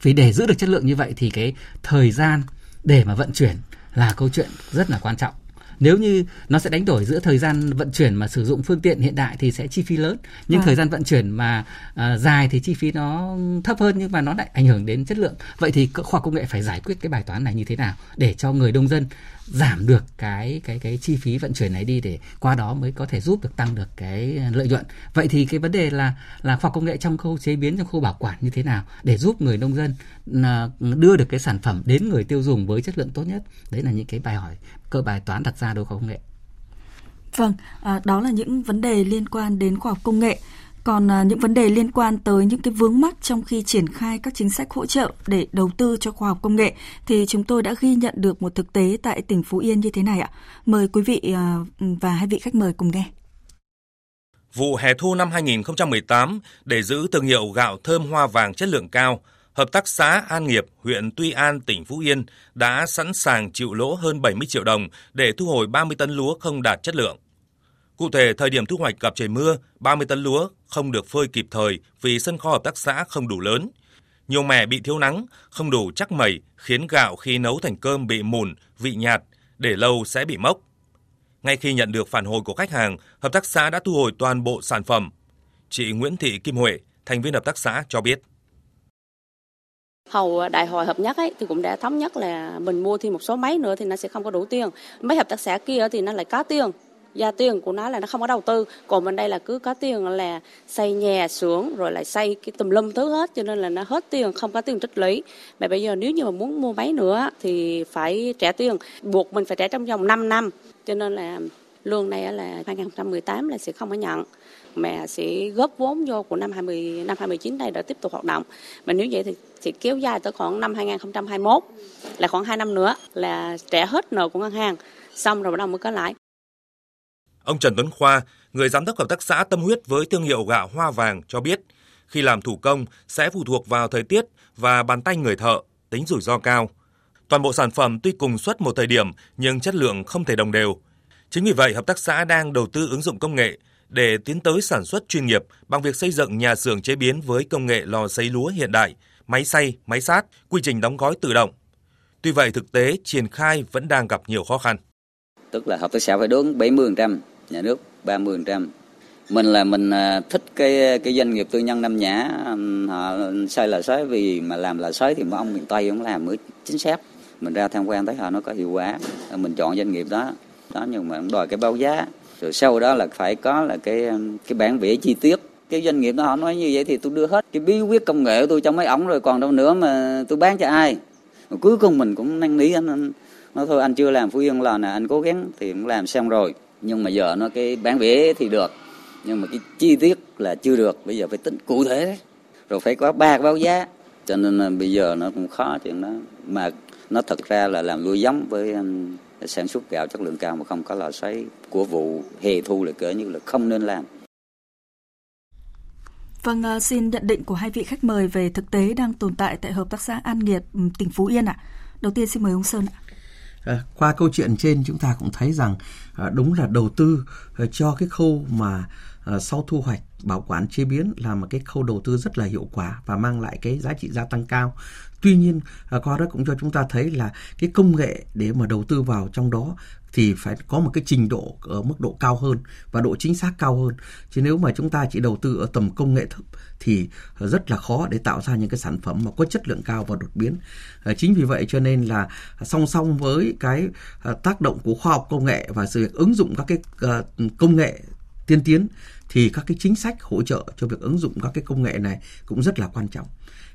Vì để giữ được chất lượng như vậy thì cái thời gian để mà vận chuyển là câu chuyện rất là quan trọng nếu như nó sẽ đánh đổi giữa thời gian vận chuyển mà sử dụng phương tiện hiện đại thì sẽ chi phí lớn nhưng à. thời gian vận chuyển mà à, dài thì chi phí nó thấp hơn nhưng mà nó lại ảnh hưởng đến chất lượng vậy thì khoa công nghệ phải giải quyết cái bài toán này như thế nào để cho người nông dân giảm được cái cái cái chi phí vận chuyển này đi để qua đó mới có thể giúp được tăng được cái lợi nhuận. Vậy thì cái vấn đề là là khoa học công nghệ trong khâu chế biến trong khâu bảo quản như thế nào để giúp người nông dân à, đưa được cái sản phẩm đến người tiêu dùng với chất lượng tốt nhất? Đấy là những cái bài hỏi cơ bài toán đặt ra đối với khoa công nghệ. Vâng à, đó là những vấn đề liên quan đến khoa học công nghệ còn à, những vấn đề liên quan tới những cái vướng mắc trong khi triển khai các chính sách hỗ trợ để đầu tư cho khoa học công nghệ thì chúng tôi đã ghi nhận được một thực tế tại tỉnh Phú Yên như thế này ạ. Mời quý vị à, và hai vị khách mời cùng nghe. Vụ hè thu năm 2018 để giữ thương hiệu gạo thơm hoa vàng chất lượng cao, Hợp tác xã An Nghiệp, huyện Tuy An, tỉnh Phú Yên đã sẵn sàng chịu lỗ hơn 70 triệu đồng để thu hồi 30 tấn lúa không đạt chất lượng. Cụ thể, thời điểm thu hoạch gặp trời mưa, 30 tấn lúa không được phơi kịp thời vì sân kho hợp tác xã không đủ lớn. Nhiều mẻ bị thiếu nắng, không đủ chắc mẩy, khiến gạo khi nấu thành cơm bị mùn, vị nhạt, để lâu sẽ bị mốc. Ngay khi nhận được phản hồi của khách hàng, hợp tác xã đã thu hồi toàn bộ sản phẩm. Chị Nguyễn Thị Kim Huệ, thành viên hợp tác xã cho biết. Hầu à, đại hội hợp nhất ấy thì cũng đã thống nhất là mình mua thêm một số máy nữa thì nó sẽ không có đủ tiền. Mấy hợp tác xã kia thì nó lại có tiền gia tiền của nó là nó không có đầu tư. Còn bên đây là cứ có tiền là xây nhà xuống, rồi lại xây cái tùm lum thứ hết, cho nên là nó hết tiền, không có tiền tích lũy mà bây giờ nếu như mà muốn mua máy nữa thì phải trả tiền. Buộc mình phải trả trong vòng 5 năm. Cho nên là lương này là 2018 là sẽ không có nhận. Mà sẽ góp vốn vô của năm 20 năm 2019 này để tiếp tục hoạt động. Mà nếu vậy thì sẽ kéo dài tới khoảng năm 2021 là khoảng 2 năm nữa là trả hết nợ của ngân hàng. Xong rồi bắt đầu mới có lãi. Ông Trần Tuấn Khoa, người giám đốc hợp tác xã tâm huyết với thương hiệu gạo hoa vàng cho biết, khi làm thủ công sẽ phụ thuộc vào thời tiết và bàn tay người thợ, tính rủi ro cao. Toàn bộ sản phẩm tuy cùng xuất một thời điểm nhưng chất lượng không thể đồng đều. Chính vì vậy, hợp tác xã đang đầu tư ứng dụng công nghệ để tiến tới sản xuất chuyên nghiệp bằng việc xây dựng nhà xưởng chế biến với công nghệ lò sấy lúa hiện đại, máy xay, máy sát, quy trình đóng gói tự động. Tuy vậy, thực tế triển khai vẫn đang gặp nhiều khó khăn. Tức là hợp tác xã phải đốn 70%, nhà nước 30%. Mình là mình à, thích cái cái doanh nghiệp tư nhân Nam Nhã họ xây là xoáy vì mà làm là xoáy thì mấy ông miền Tây cũng làm mới chính xác. Mình ra tham quan thấy họ nó có hiệu quả, mình chọn doanh nghiệp đó. Đó nhưng mà đòi cái báo giá rồi sau đó là phải có là cái cái bản vẽ chi tiết cái doanh nghiệp đó họ nói như vậy thì tôi đưa hết cái bí quyết công nghệ của tôi trong mấy ống rồi còn đâu nữa mà tôi bán cho ai mà cuối cùng mình cũng năn nỉ anh, anh nói thôi anh chưa làm phú yên là nè anh cố gắng thì cũng làm xong rồi nhưng mà giờ nó cái bán vé thì được nhưng mà cái chi tiết là chưa được bây giờ phải tính cụ thể rồi phải có ba báo giá cho nên là bây giờ nó cũng khó chuyện đó mà nó thật ra là làm nuôi giống với um, sản xuất gạo chất lượng cao mà không có lò xoáy của vụ hè thu là cỡ như là không nên làm. Vâng, ờ, xin nhận định của hai vị khách mời về thực tế đang tồn tại tại Hợp tác xã An Nghiệp, ừ, tỉnh Phú Yên ạ. Đầu tiên xin mời ông Sơn ạ. Ờ, qua câu chuyện trên chúng ta cũng thấy rằng ờ, đúng là đầu tư ờ, cho cái khâu mà sau thu hoạch, bảo quản, chế biến là một cái khâu đầu tư rất là hiệu quả và mang lại cái giá trị gia tăng cao. Tuy nhiên qua đó cũng cho chúng ta thấy là cái công nghệ để mà đầu tư vào trong đó thì phải có một cái trình độ ở mức độ cao hơn và độ chính xác cao hơn. Chứ nếu mà chúng ta chỉ đầu tư ở tầm công nghệ thấp thì rất là khó để tạo ra những cái sản phẩm mà có chất lượng cao và đột biến. Ờ, chính vì vậy cho nên là song song với cái ờ, tác động của khoa học công nghệ và sự ứng dụng các cái ờ, công nghệ tiên tiến thì các cái chính sách hỗ trợ cho việc ứng dụng các cái công nghệ này cũng rất là quan trọng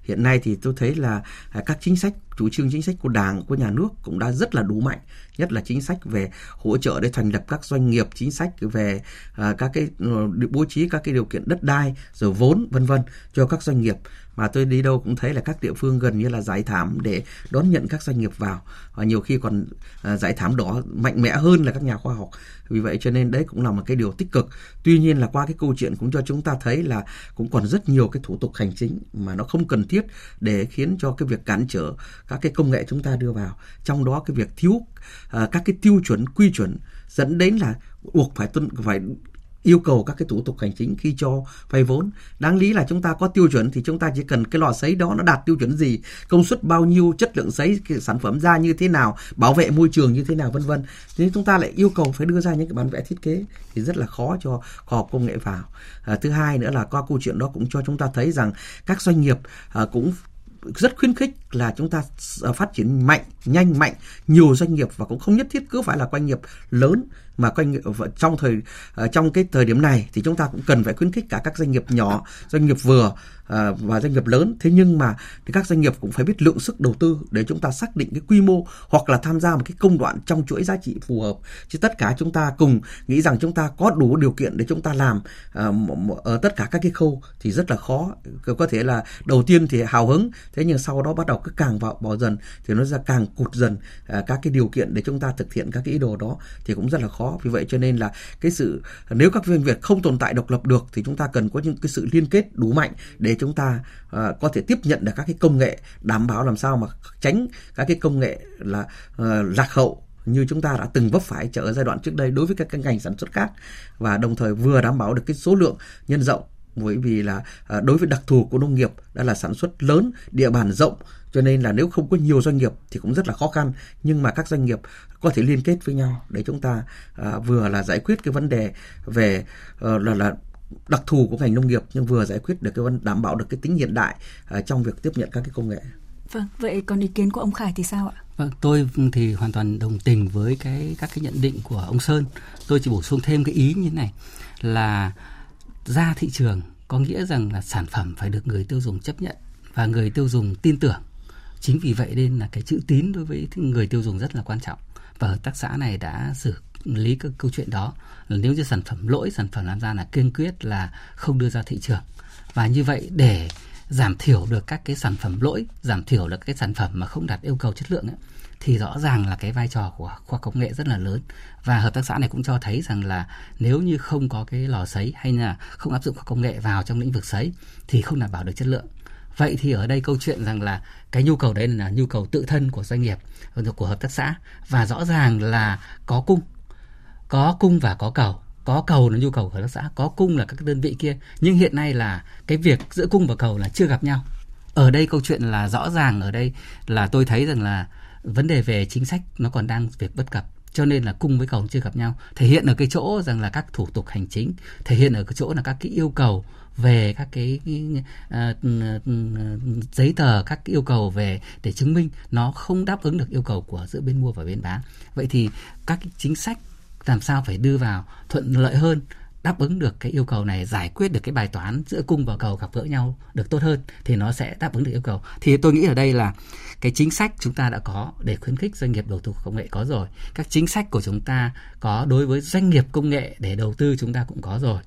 hiện nay thì tôi thấy là à, các chính sách, chủ trương chính sách của đảng, của nhà nước cũng đã rất là đủ mạnh. Nhất là chính sách về hỗ trợ để thành lập các doanh nghiệp, chính sách về à, các cái ờ, bố trí các cái điều kiện đất đai, rồi vốn, vân vân cho các doanh nghiệp mà tôi đi đâu cũng thấy là các địa phương gần như là giải thảm để đón nhận các doanh nghiệp vào. Và nhiều khi còn à, giải thảm đó mạnh mẽ hơn là các nhà khoa học. Vì vậy cho nên đấy cũng là một cái điều tích cực. Tuy nhiên là qua cái câu chuyện cũng cho chúng ta thấy là cũng còn rất nhiều cái thủ tục hành chính mà nó không cần thiết để khiến cho cái việc cản trở các cái công nghệ chúng ta đưa vào. Trong đó cái việc thiếu uh, các cái tiêu chuẩn quy chuẩn dẫn đến là buộc phải tuân phải yêu cầu các cái thủ tục hành chính khi cho vay vốn. Đáng lý là chúng ta có tiêu chuẩn thì chúng ta chỉ cần cái lò sấy đó nó đạt tiêu chuẩn gì công suất bao nhiêu chất lượng sấy cái sản phẩm ra như thế nào bảo vệ môi trường như thế nào vân vân. Thế chúng ta lại yêu cầu phải đưa ra những cái bản vẽ thiết kế thì rất là khó cho khoa học công nghệ vào. À, thứ hai nữa là qua câu chuyện đó cũng cho chúng ta thấy rằng các doanh nghiệp à, cũng rất khuyến khích là chúng ta à, phát triển mạnh, nhanh mạnh, nhiều doanh nghiệp và cũng không nhất thiết cứ phải là doanh nghiệp lớn mà coi ờ, trong thời ờ, trong cái thời điểm này thì chúng ta cũng cần phải khuyến khích cả các doanh nghiệp nhỏ, doanh nghiệp vừa ờ, và doanh nghiệp lớn. Thế nhưng mà thì các doanh nghiệp cũng phải biết lượng sức đầu tư để chúng ta xác định cái quy mô hoặc là tham gia một cái công đoạn trong chuỗi giá trị phù hợp. Chứ tất cả chúng ta cùng nghĩ rằng chúng ta có đủ điều kiện để chúng ta làm ở tất cả các cái khâu thì rất là khó. Có thể là đầu tiên thì hào hứng thế nhưng sau đó bắt đầu cứ càng vào bỏ dần thì nó ra càng cụt dần các cái điều kiện để chúng ta thực hiện các cái ý đồ đó thì cũng rất là khó vì vậy cho nên là cái sự nếu các doanh nghiệp không tồn tại độc lập được thì chúng ta cần có những cái sự liên kết đủ mạnh để chúng ta uh, có thể tiếp nhận được các cái công nghệ đảm bảo làm sao mà tránh các cái công nghệ là uh, lạc hậu như chúng ta đã từng vấp phải ở giai đoạn trước đây đối với các cái ngành sản xuất khác và đồng thời vừa đảm bảo được cái số lượng nhân rộng bởi vì là à, đối với đặc thù của nông nghiệp đã là sản xuất lớn địa bàn rộng cho nên là nếu không có nhiều doanh nghiệp thì cũng rất là khó khăn nhưng mà các doanh nghiệp có thể liên kết với nhau để chúng ta à, vừa là giải quyết cái vấn đề về uh, là là đặc thù của ngành nông nghiệp nhưng vừa giải quyết được cái vấn đảm bảo được cái tính hiện đại uh, trong việc tiếp nhận các cái công nghệ. Vâng, vậy còn ý kiến của ông Khải thì sao ạ? Vâng, tôi thì hoàn toàn đồng tình với cái các cái nhận định của ông Sơn. Tôi chỉ bổ sung thêm cái ý như thế này là ra thị trường có nghĩa rằng là sản phẩm phải được người tiêu dùng chấp nhận và người tiêu dùng tin tưởng. Chính vì vậy nên là cái chữ tín đối với người tiêu dùng rất là quan trọng. Và hợp tác xã này đã xử lý cái câu chuyện đó. Nếu như sản phẩm lỗi sản phẩm làm ra là kiên quyết là không đưa ra thị trường. Và như vậy để giảm thiểu được các cái sản phẩm lỗi giảm thiểu được cái sản phẩm mà không đạt yêu cầu chất lượng ấy, thì rõ ràng là cái vai trò của khoa công nghệ rất là lớn. Và hợp tác xã này cũng cho thấy rằng là nếu như không có cái lò sấy hay là không áp dụng khoa công nghệ vào trong lĩnh vực sấy thì không đảm bảo được chất lượng. Vậy thì ở đây câu chuyện rằng là cái nhu cầu đấy là nhu cầu tự thân của doanh nghiệp, của hợp tác xã. Và rõ ràng là có cung có cung và có cầu. Có cầu là nhu cầu của hợp tác xã, có cung là các đơn vị kia. Nhưng hiện nay là cái việc giữa cung và cầu là chưa gặp nhau. Ở đây câu chuyện là rõ ràng ở đây là tôi thấy rằng là vấn đề về chính sách nó còn đang việc bất cập. Cho nên là cung với cầu chưa gặp nhau thể hiện ở cái chỗ rằng là các thủ tục hành chính thể hiện ở cái chỗ là các cái yêu cầu về các cái uh, giấy tờ các cái yêu cầu về để chứng minh nó không đáp ứng được yêu cầu của giữa bên mua và bên bán. Vậy thì các cái chính sách làm sao phải đưa vào thuận lợi hơn đáp ứng được cái yêu cầu này, giải quyết được cái bài toán giữa cung và cầu gặp gỡ nhau được tốt hơn thì nó sẽ đáp ứng được yêu cầu. Thì tôi nghĩ ở đây là cái chính sách chúng ta đã có để khuyến khích doanh nghiệp đầu tư công nghệ có rồi. Các chính sách của chúng ta có đối với doanh nghiệp công nghệ để đầu tư chúng ta cũng có rồi.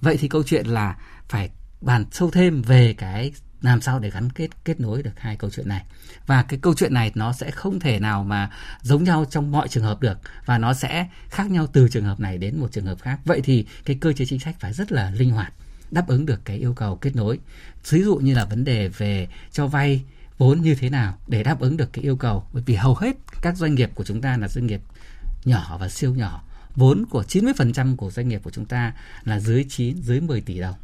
Vậy thì câu chuyện là phải bàn sâu thêm về cái làm sao để gắn kết kết nối được hai câu chuyện này? Và cái câu chuyện này nó sẽ không thể nào mà giống nhau trong mọi trường hợp được, và nó sẽ khác nhau từ trường hợp này đến một trường hợp khác. Vậy thì cái cơ chế chính sách phải rất là linh hoạt, đáp ứng được cái yêu cầu kết nối. Ví dụ như là vấn đề về cho vay vốn như thế nào để đáp ứng được cái yêu cầu. Bởi vì hầu hết các doanh nghiệp của chúng ta là doanh nghiệp nhỏ và siêu nhỏ. Vốn của 90% của doanh nghiệp của chúng ta là dưới 9 dưới 10 tỷ đồng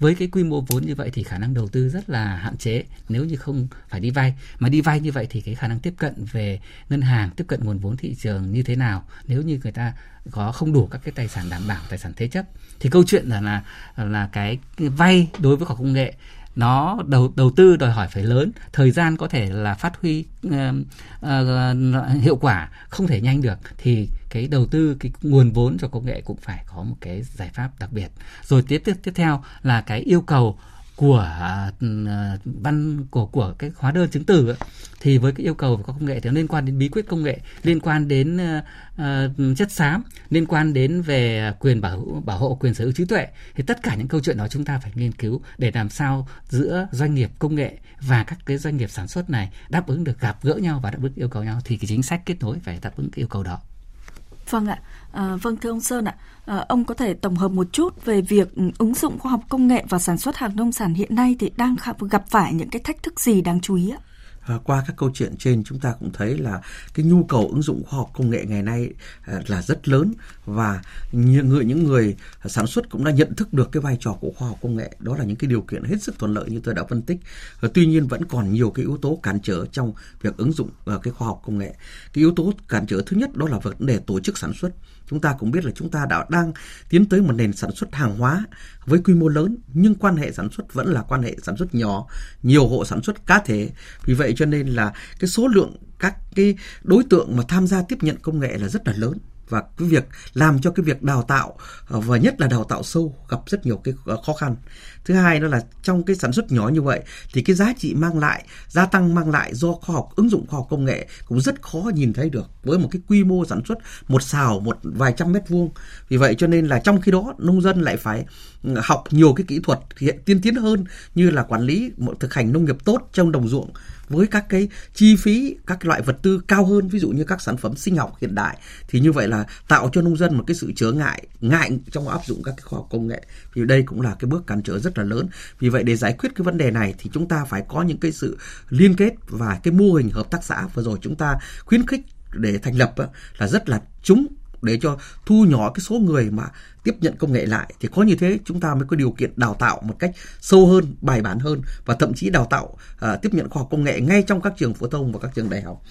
với cái quy mô vốn như vậy thì khả năng đầu tư rất là hạn chế nếu như không phải đi vay. Mà đi vay như vậy thì cái khả năng tiếp cận về ngân hàng tiếp cận nguồn vốn thị trường như thế nào? Nếu như người ta có không đủ các cái tài sản đảm bảo tài sản thế chấp thì câu chuyện là là là cái vay đối với khoa công nghệ nó đầu đầu tư đòi hỏi phải lớn. Thời gian có thể là phát huy uh, uh, hiệu quả không thể nhanh được thì cái đầu tư cái nguồn vốn cho công nghệ cũng phải có một cái giải pháp đặc biệt. Rồi tiếp tiếp tiếp theo là cái yêu cầu của à, à, văn của của cái hóa đơn chứng từ ấy, thì với cái yêu cầu của công nghệ thì nó liên quan đến bí quyết công nghệ liên quan đến uh, chất xám liên quan đến về quyền bảo bảo hộ quyền sở hữu trí tuệ. Thì tất cả những câu chuyện đó chúng ta phải nghiên cứu để làm sao giữa doanh nghiệp công nghệ và các cái doanh nghiệp sản xuất này đáp ứng được gặp gỡ nhau và đáp ứng yêu cầu nhau. Thì cái chính sách kết nối phải đáp ứng cái yêu cầu đó. Vâng ạ. À, vâng thưa ông Sơn ạ, à, ông có thể tổng hợp một chút về việc ừ, ứng dụng khoa học công nghệ và sản xuất hàng nông sản hiện nay thì đang gặp phải những cái thách thức gì đáng chú ý ạ? À, qua các câu chuyện trên chúng ta cũng thấy là cái nhu cầu ứng dụng khoa học công nghệ ngày nay à, là rất lớn và những người những người sản xuất cũng đã nhận thức được cái vai trò của khoa học công nghệ. Đó là những cái điều kiện hết sức thuận lợi như tôi đã phân tích. Ờ, tuy nhiên vẫn còn nhiều cái yếu tố cản trở trong việc ứng dụng vào cái khoa học công nghệ. Cái yếu tố cản trở thứ nhất đó là vấn đề tổ chức sản xuất chúng ta cũng biết là chúng ta đã đang tiến tới một nền sản xuất hàng hóa với quy mô lớn, nhưng quan hệ sản xuất vẫn là quan hệ sản xuất nhỏ, nhiều hộ sản xuất cá thể. Vì vậy cho nên là cái số lượng các cái đối tượng mà tham gia tiếp nhận công nghệ là rất là lớn và cái việc làm cho cái việc đào tạo ờ, và nhất là đào tạo sâu, gặp rất nhiều cái ờ, khó khăn. Thứ hai đó là trong cái sản xuất nhỏ như vậy thì cái giá trị mang lại, gia tăng mang lại do khoa học, ứng dụng khoa học công nghệ cũng rất khó nhìn thấy được với một cái quy mô sản xuất một xào, một vài trăm mét vuông. Vì vậy cho nên là trong khi đó, nông dân lại phải ừ, học nhiều cái kỹ thuật hiện tiên tiến hơn như là quản lý, một thực hành nông nghiệp tốt trong đồng ruộng với các cái chi phí, các loại vật tư cao hơn, ví dụ như các sản phẩm sinh học hiện đại, thì như vậy là tạo cho nông dân một cái sự trở ngại ngại trong áp dụng các cái khoa học công nghệ. Thì đây cũng là cái bước cản trở rất là lớn. Vì vậy để giải quyết cái vấn đề này thì chúng ta phải có những cái sự liên kết và cái mô hình hợp tác xã. Vừa rồi chúng ta khuyến khích để thành lập là rất là chúng để cho thu nhỏ cái số người mà tiếp nhận công nghệ lại thì có như thế chúng ta mới có điều kiện đào tạo một cách sâu hơn bài bản hơn và thậm chí đào tạo uh, tiếp nhận khoa học công nghệ ngay trong các trường phổ thông và các trường đại học.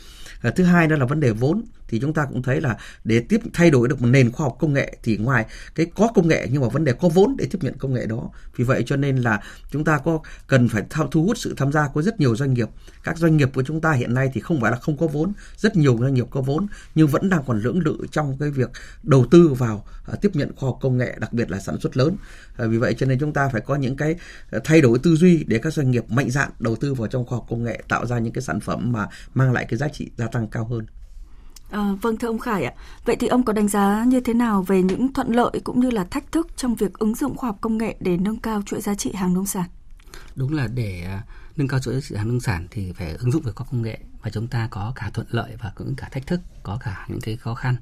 Uh, thứ hai đó là vấn đề vốn thì chúng ta cũng thấy là để tiếp thay đổi được một nền khoa học công nghệ thì ngoài cái có công nghệ nhưng mà vấn đề có vốn để tiếp nhận công nghệ đó. Vì vậy cho nên là chúng ta có cần phải thu hút sự tham gia của rất nhiều doanh nghiệp. Các doanh nghiệp của chúng ta hiện nay thì không phải là không có vốn rất nhiều doanh nghiệp có vốn nhưng vẫn đang còn lưỡng lự trong cái việc đầu tư vào uh, tiếp nhận khoa học công nghệ đặc biệt là sản xuất lớn. Uh, vì vậy cho nên chúng ta phải có những cái à, thay đổi tư duy để các doanh nghiệp mạnh dạn đầu tư vào trong khoa học công nghệ tạo ra những cái sản phẩm mà mang lại cái giá trị gia tăng cao hơn. À, vâng thưa ông Khải ạ. Vậy thì ông có đánh giá như thế nào về những thuận lợi cũng như là thách thức trong việc ứng dụng khoa học công nghệ để nâng cao chuỗi giá trị hàng nông sản? Đúng là để à, nâng cao chuỗi giá trị hàng nông sản thì phải ứng dụng về khoa học công nghệ và chúng ta có cả thuận lợi và cũng cả thách thức, có cả những cái khó khăn.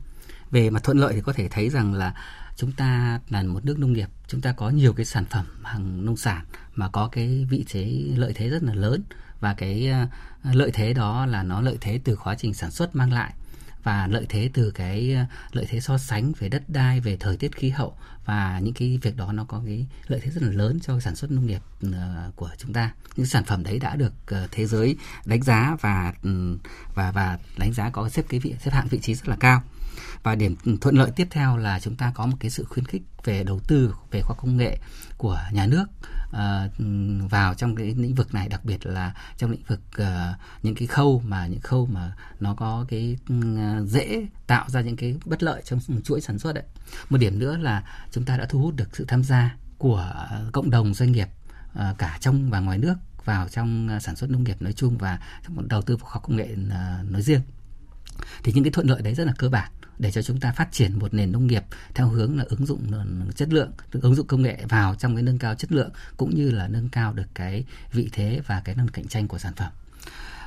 Về mặt thuận lợi thì có thể thấy rằng là chúng ta là một nước nông nghiệp, chúng ta có nhiều cái sản phẩm hàng nông sản mà có cái vị thế lợi thế rất là lớn và cái à, lợi thế đó là nó lợi thế từ quá trình sản xuất mang lại và lợi thế từ cái ờ, lợi thế so sánh về đất đai, về thời tiết khí hậu và những cái việc đó nó có cái lợi thế rất là lớn cho sản xuất nông nghiệp ờ, của chúng ta. Những sản phẩm đấy đã được ờ, thế giới đánh giá và ừ, và và đánh giá có xếp cái vị, xếp hạng vị trí rất là cao. Và điểm thuận lợi tiếp theo là chúng ta có một cái sự khuyến khích về đầu tư về khoa công nghệ của nhà nước. À, vào trong cái lĩnh vực này đặc biệt là trong lĩnh vực uh, những cái khâu mà những khâu mà nó có cái uh, dễ tạo ra những cái bất lợi trong chuỗi sản xuất đấy. Một điểm nữa là chúng ta đã thu hút được sự tham gia của cộng đồng doanh nghiệp uh, cả trong và ngoài nước vào trong sản xuất nông nghiệp nói chung và trong đầu tư vào khoa học công nghệ nói riêng. Thì những cái thuận lợi đấy rất là cơ bản để cho chúng ta phát triển một nền nông nghiệp theo hướng là ứng dụng chất lượng, ứng dụng công nghệ vào trong cái nâng cao chất lượng cũng như là nâng cao được cái vị thế và cái năng cạnh tranh của sản phẩm.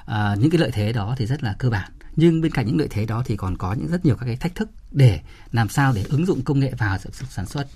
À, những cái lợi thế đó thì rất là cơ bản nhưng bên cạnh những lợi thế đó thì còn có những rất nhiều các cái thách thức để làm sao để ứng dụng công nghệ vào sản xuất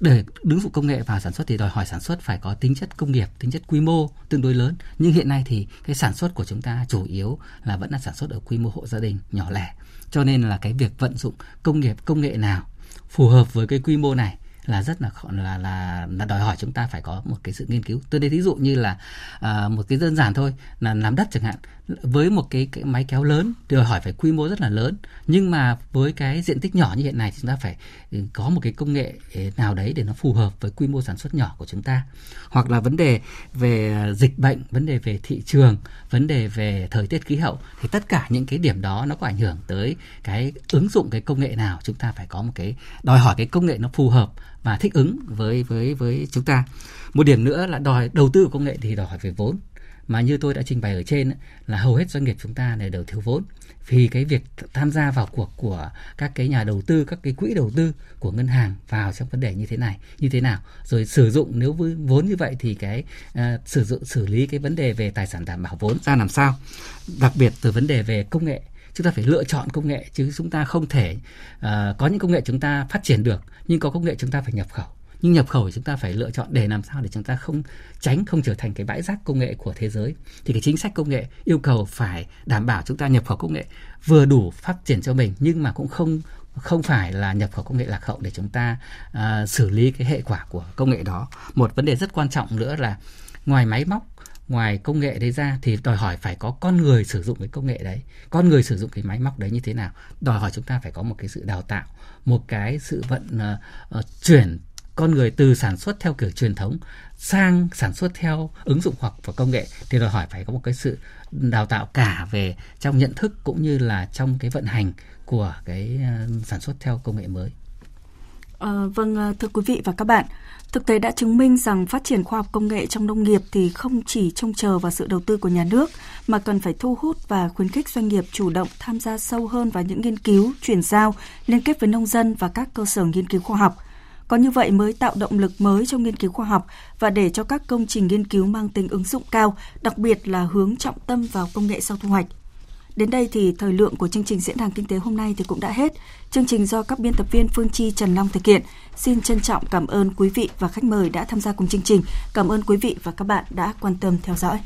để ứng dụng công nghệ vào sản xuất thì đòi hỏi sản xuất phải có tính chất công nghiệp, tính chất quy mô tương đối lớn. Nhưng hiện nay thì cái sản xuất của chúng ta chủ yếu là vẫn là sản xuất ở quy mô hộ gia đình nhỏ lẻ. Cho nên là cái việc vận dụng công nghiệp công nghệ nào phù hợp với cái quy mô này là rất là là là là đòi hỏi chúng ta phải có một cái sự nghiên cứu. Tôi đây ví dụ như là à, một cái đơn giản thôi là làm đất chẳng hạn với một cái, cái máy kéo lớn đòi hỏi phải quy mô rất là lớn. Nhưng mà với cái diện tích nhỏ như hiện nay thì chúng ta phải ừ, có một cái công nghệ ừ, nào đấy để nó phù hợp với quy mô sản xuất nhỏ của chúng ta. Hoặc là vấn đề về à, dịch bệnh vấn đề về thị trường vấn đề về thời tiết khí hậu thì tất cả những cái điểm đó nó có ảnh hưởng tới cái ứng dụng cái công nghệ nào chúng ta phải có một cái đòi hỏi cái công nghệ nó phù hợp và thích ứng với với với chúng ta. Một điểm nữa là đòi đầu tư công nghệ thì đòi hỏi về vốn mà như tôi đã trình bày ở trên là hầu hết doanh nghiệp chúng ta này đều thiếu vốn. Vì cái việc tham gia vào cuộc của các cái nhà đầu tư các cái quỹ đầu tư của ngân hàng vào trong vấn đề như thế này như thế nào. Rồi sử dụng nếu với vốn như vậy thì cái uh, sử dụng xử lý cái vấn đề về tài sản đảm bảo vốn ra làm sao? Đặc biệt từ vấn đề về công nghệ. Chúng ta phải lựa chọn công nghệ chứ chúng ta không thể uh, có những công nghệ chúng ta phát triển được nhưng có công nghệ chúng ta phải nhập khẩu nhưng nhập khẩu thì chúng ta phải lựa chọn để làm sao để chúng ta không tránh không trở thành cái bãi rác công nghệ của thế giới. Thì cái chính sách công nghệ yêu cầu phải đảm bảo chúng ta nhập khẩu công nghệ vừa đủ phát triển cho mình nhưng mà cũng không không phải là nhập khẩu công nghệ lạc hậu để chúng ta uh, xử lý cái hệ quả của công nghệ đó. Một vấn đề rất quan trọng nữa là ngoài máy móc ngoài công nghệ đấy ra thì đòi hỏi phải có con người sử dụng cái công nghệ đấy. Con người sử dụng cái máy móc đấy như thế nào? Đòi hỏi chúng ta phải có một cái sự đào tạo một cái sự vận uh, uh, chuyển con người từ sản xuất theo kiểu truyền thống sang sản xuất theo ứng dụng hoặc và công nghệ thì đòi hỏi phải có một cái sự đào tạo cả về trong nhận thức cũng như là trong cái vận hành của cái ờ, sản xuất theo công nghệ mới. À, vâng ờ, thưa quý vị và các bạn, thực tế đã chứng minh rằng phát triển khoa học công nghệ trong nông nghiệp thì không chỉ trông chờ vào sự đầu tư của nhà nước mà cần phải thu hút và khuyến khích doanh nghiệp chủ động tham gia sâu hơn vào những nghiên cứu, chuyển giao, liên kết với nông dân và các cơ sở nghiên cứu khoa học. Có như vậy mới tạo động lực mới trong nghiên cứu khoa học và để cho các công trình nghiên cứu mang tính ứng dụng cao, đặc biệt là hướng trọng tâm vào công nghệ sau thu hoạch. Đến đây thì thời lượng của chương trình diễn đàn kinh tế hôm nay thì cũng đã hết. Chương trình do các biên tập viên Phương Chi Trần Long thực hiện. Xin trân trọng cảm ơn quý vị và khách mời đã tham gia cùng chương trình. Cảm ơn quý vị và các bạn đã quan tâm theo dõi.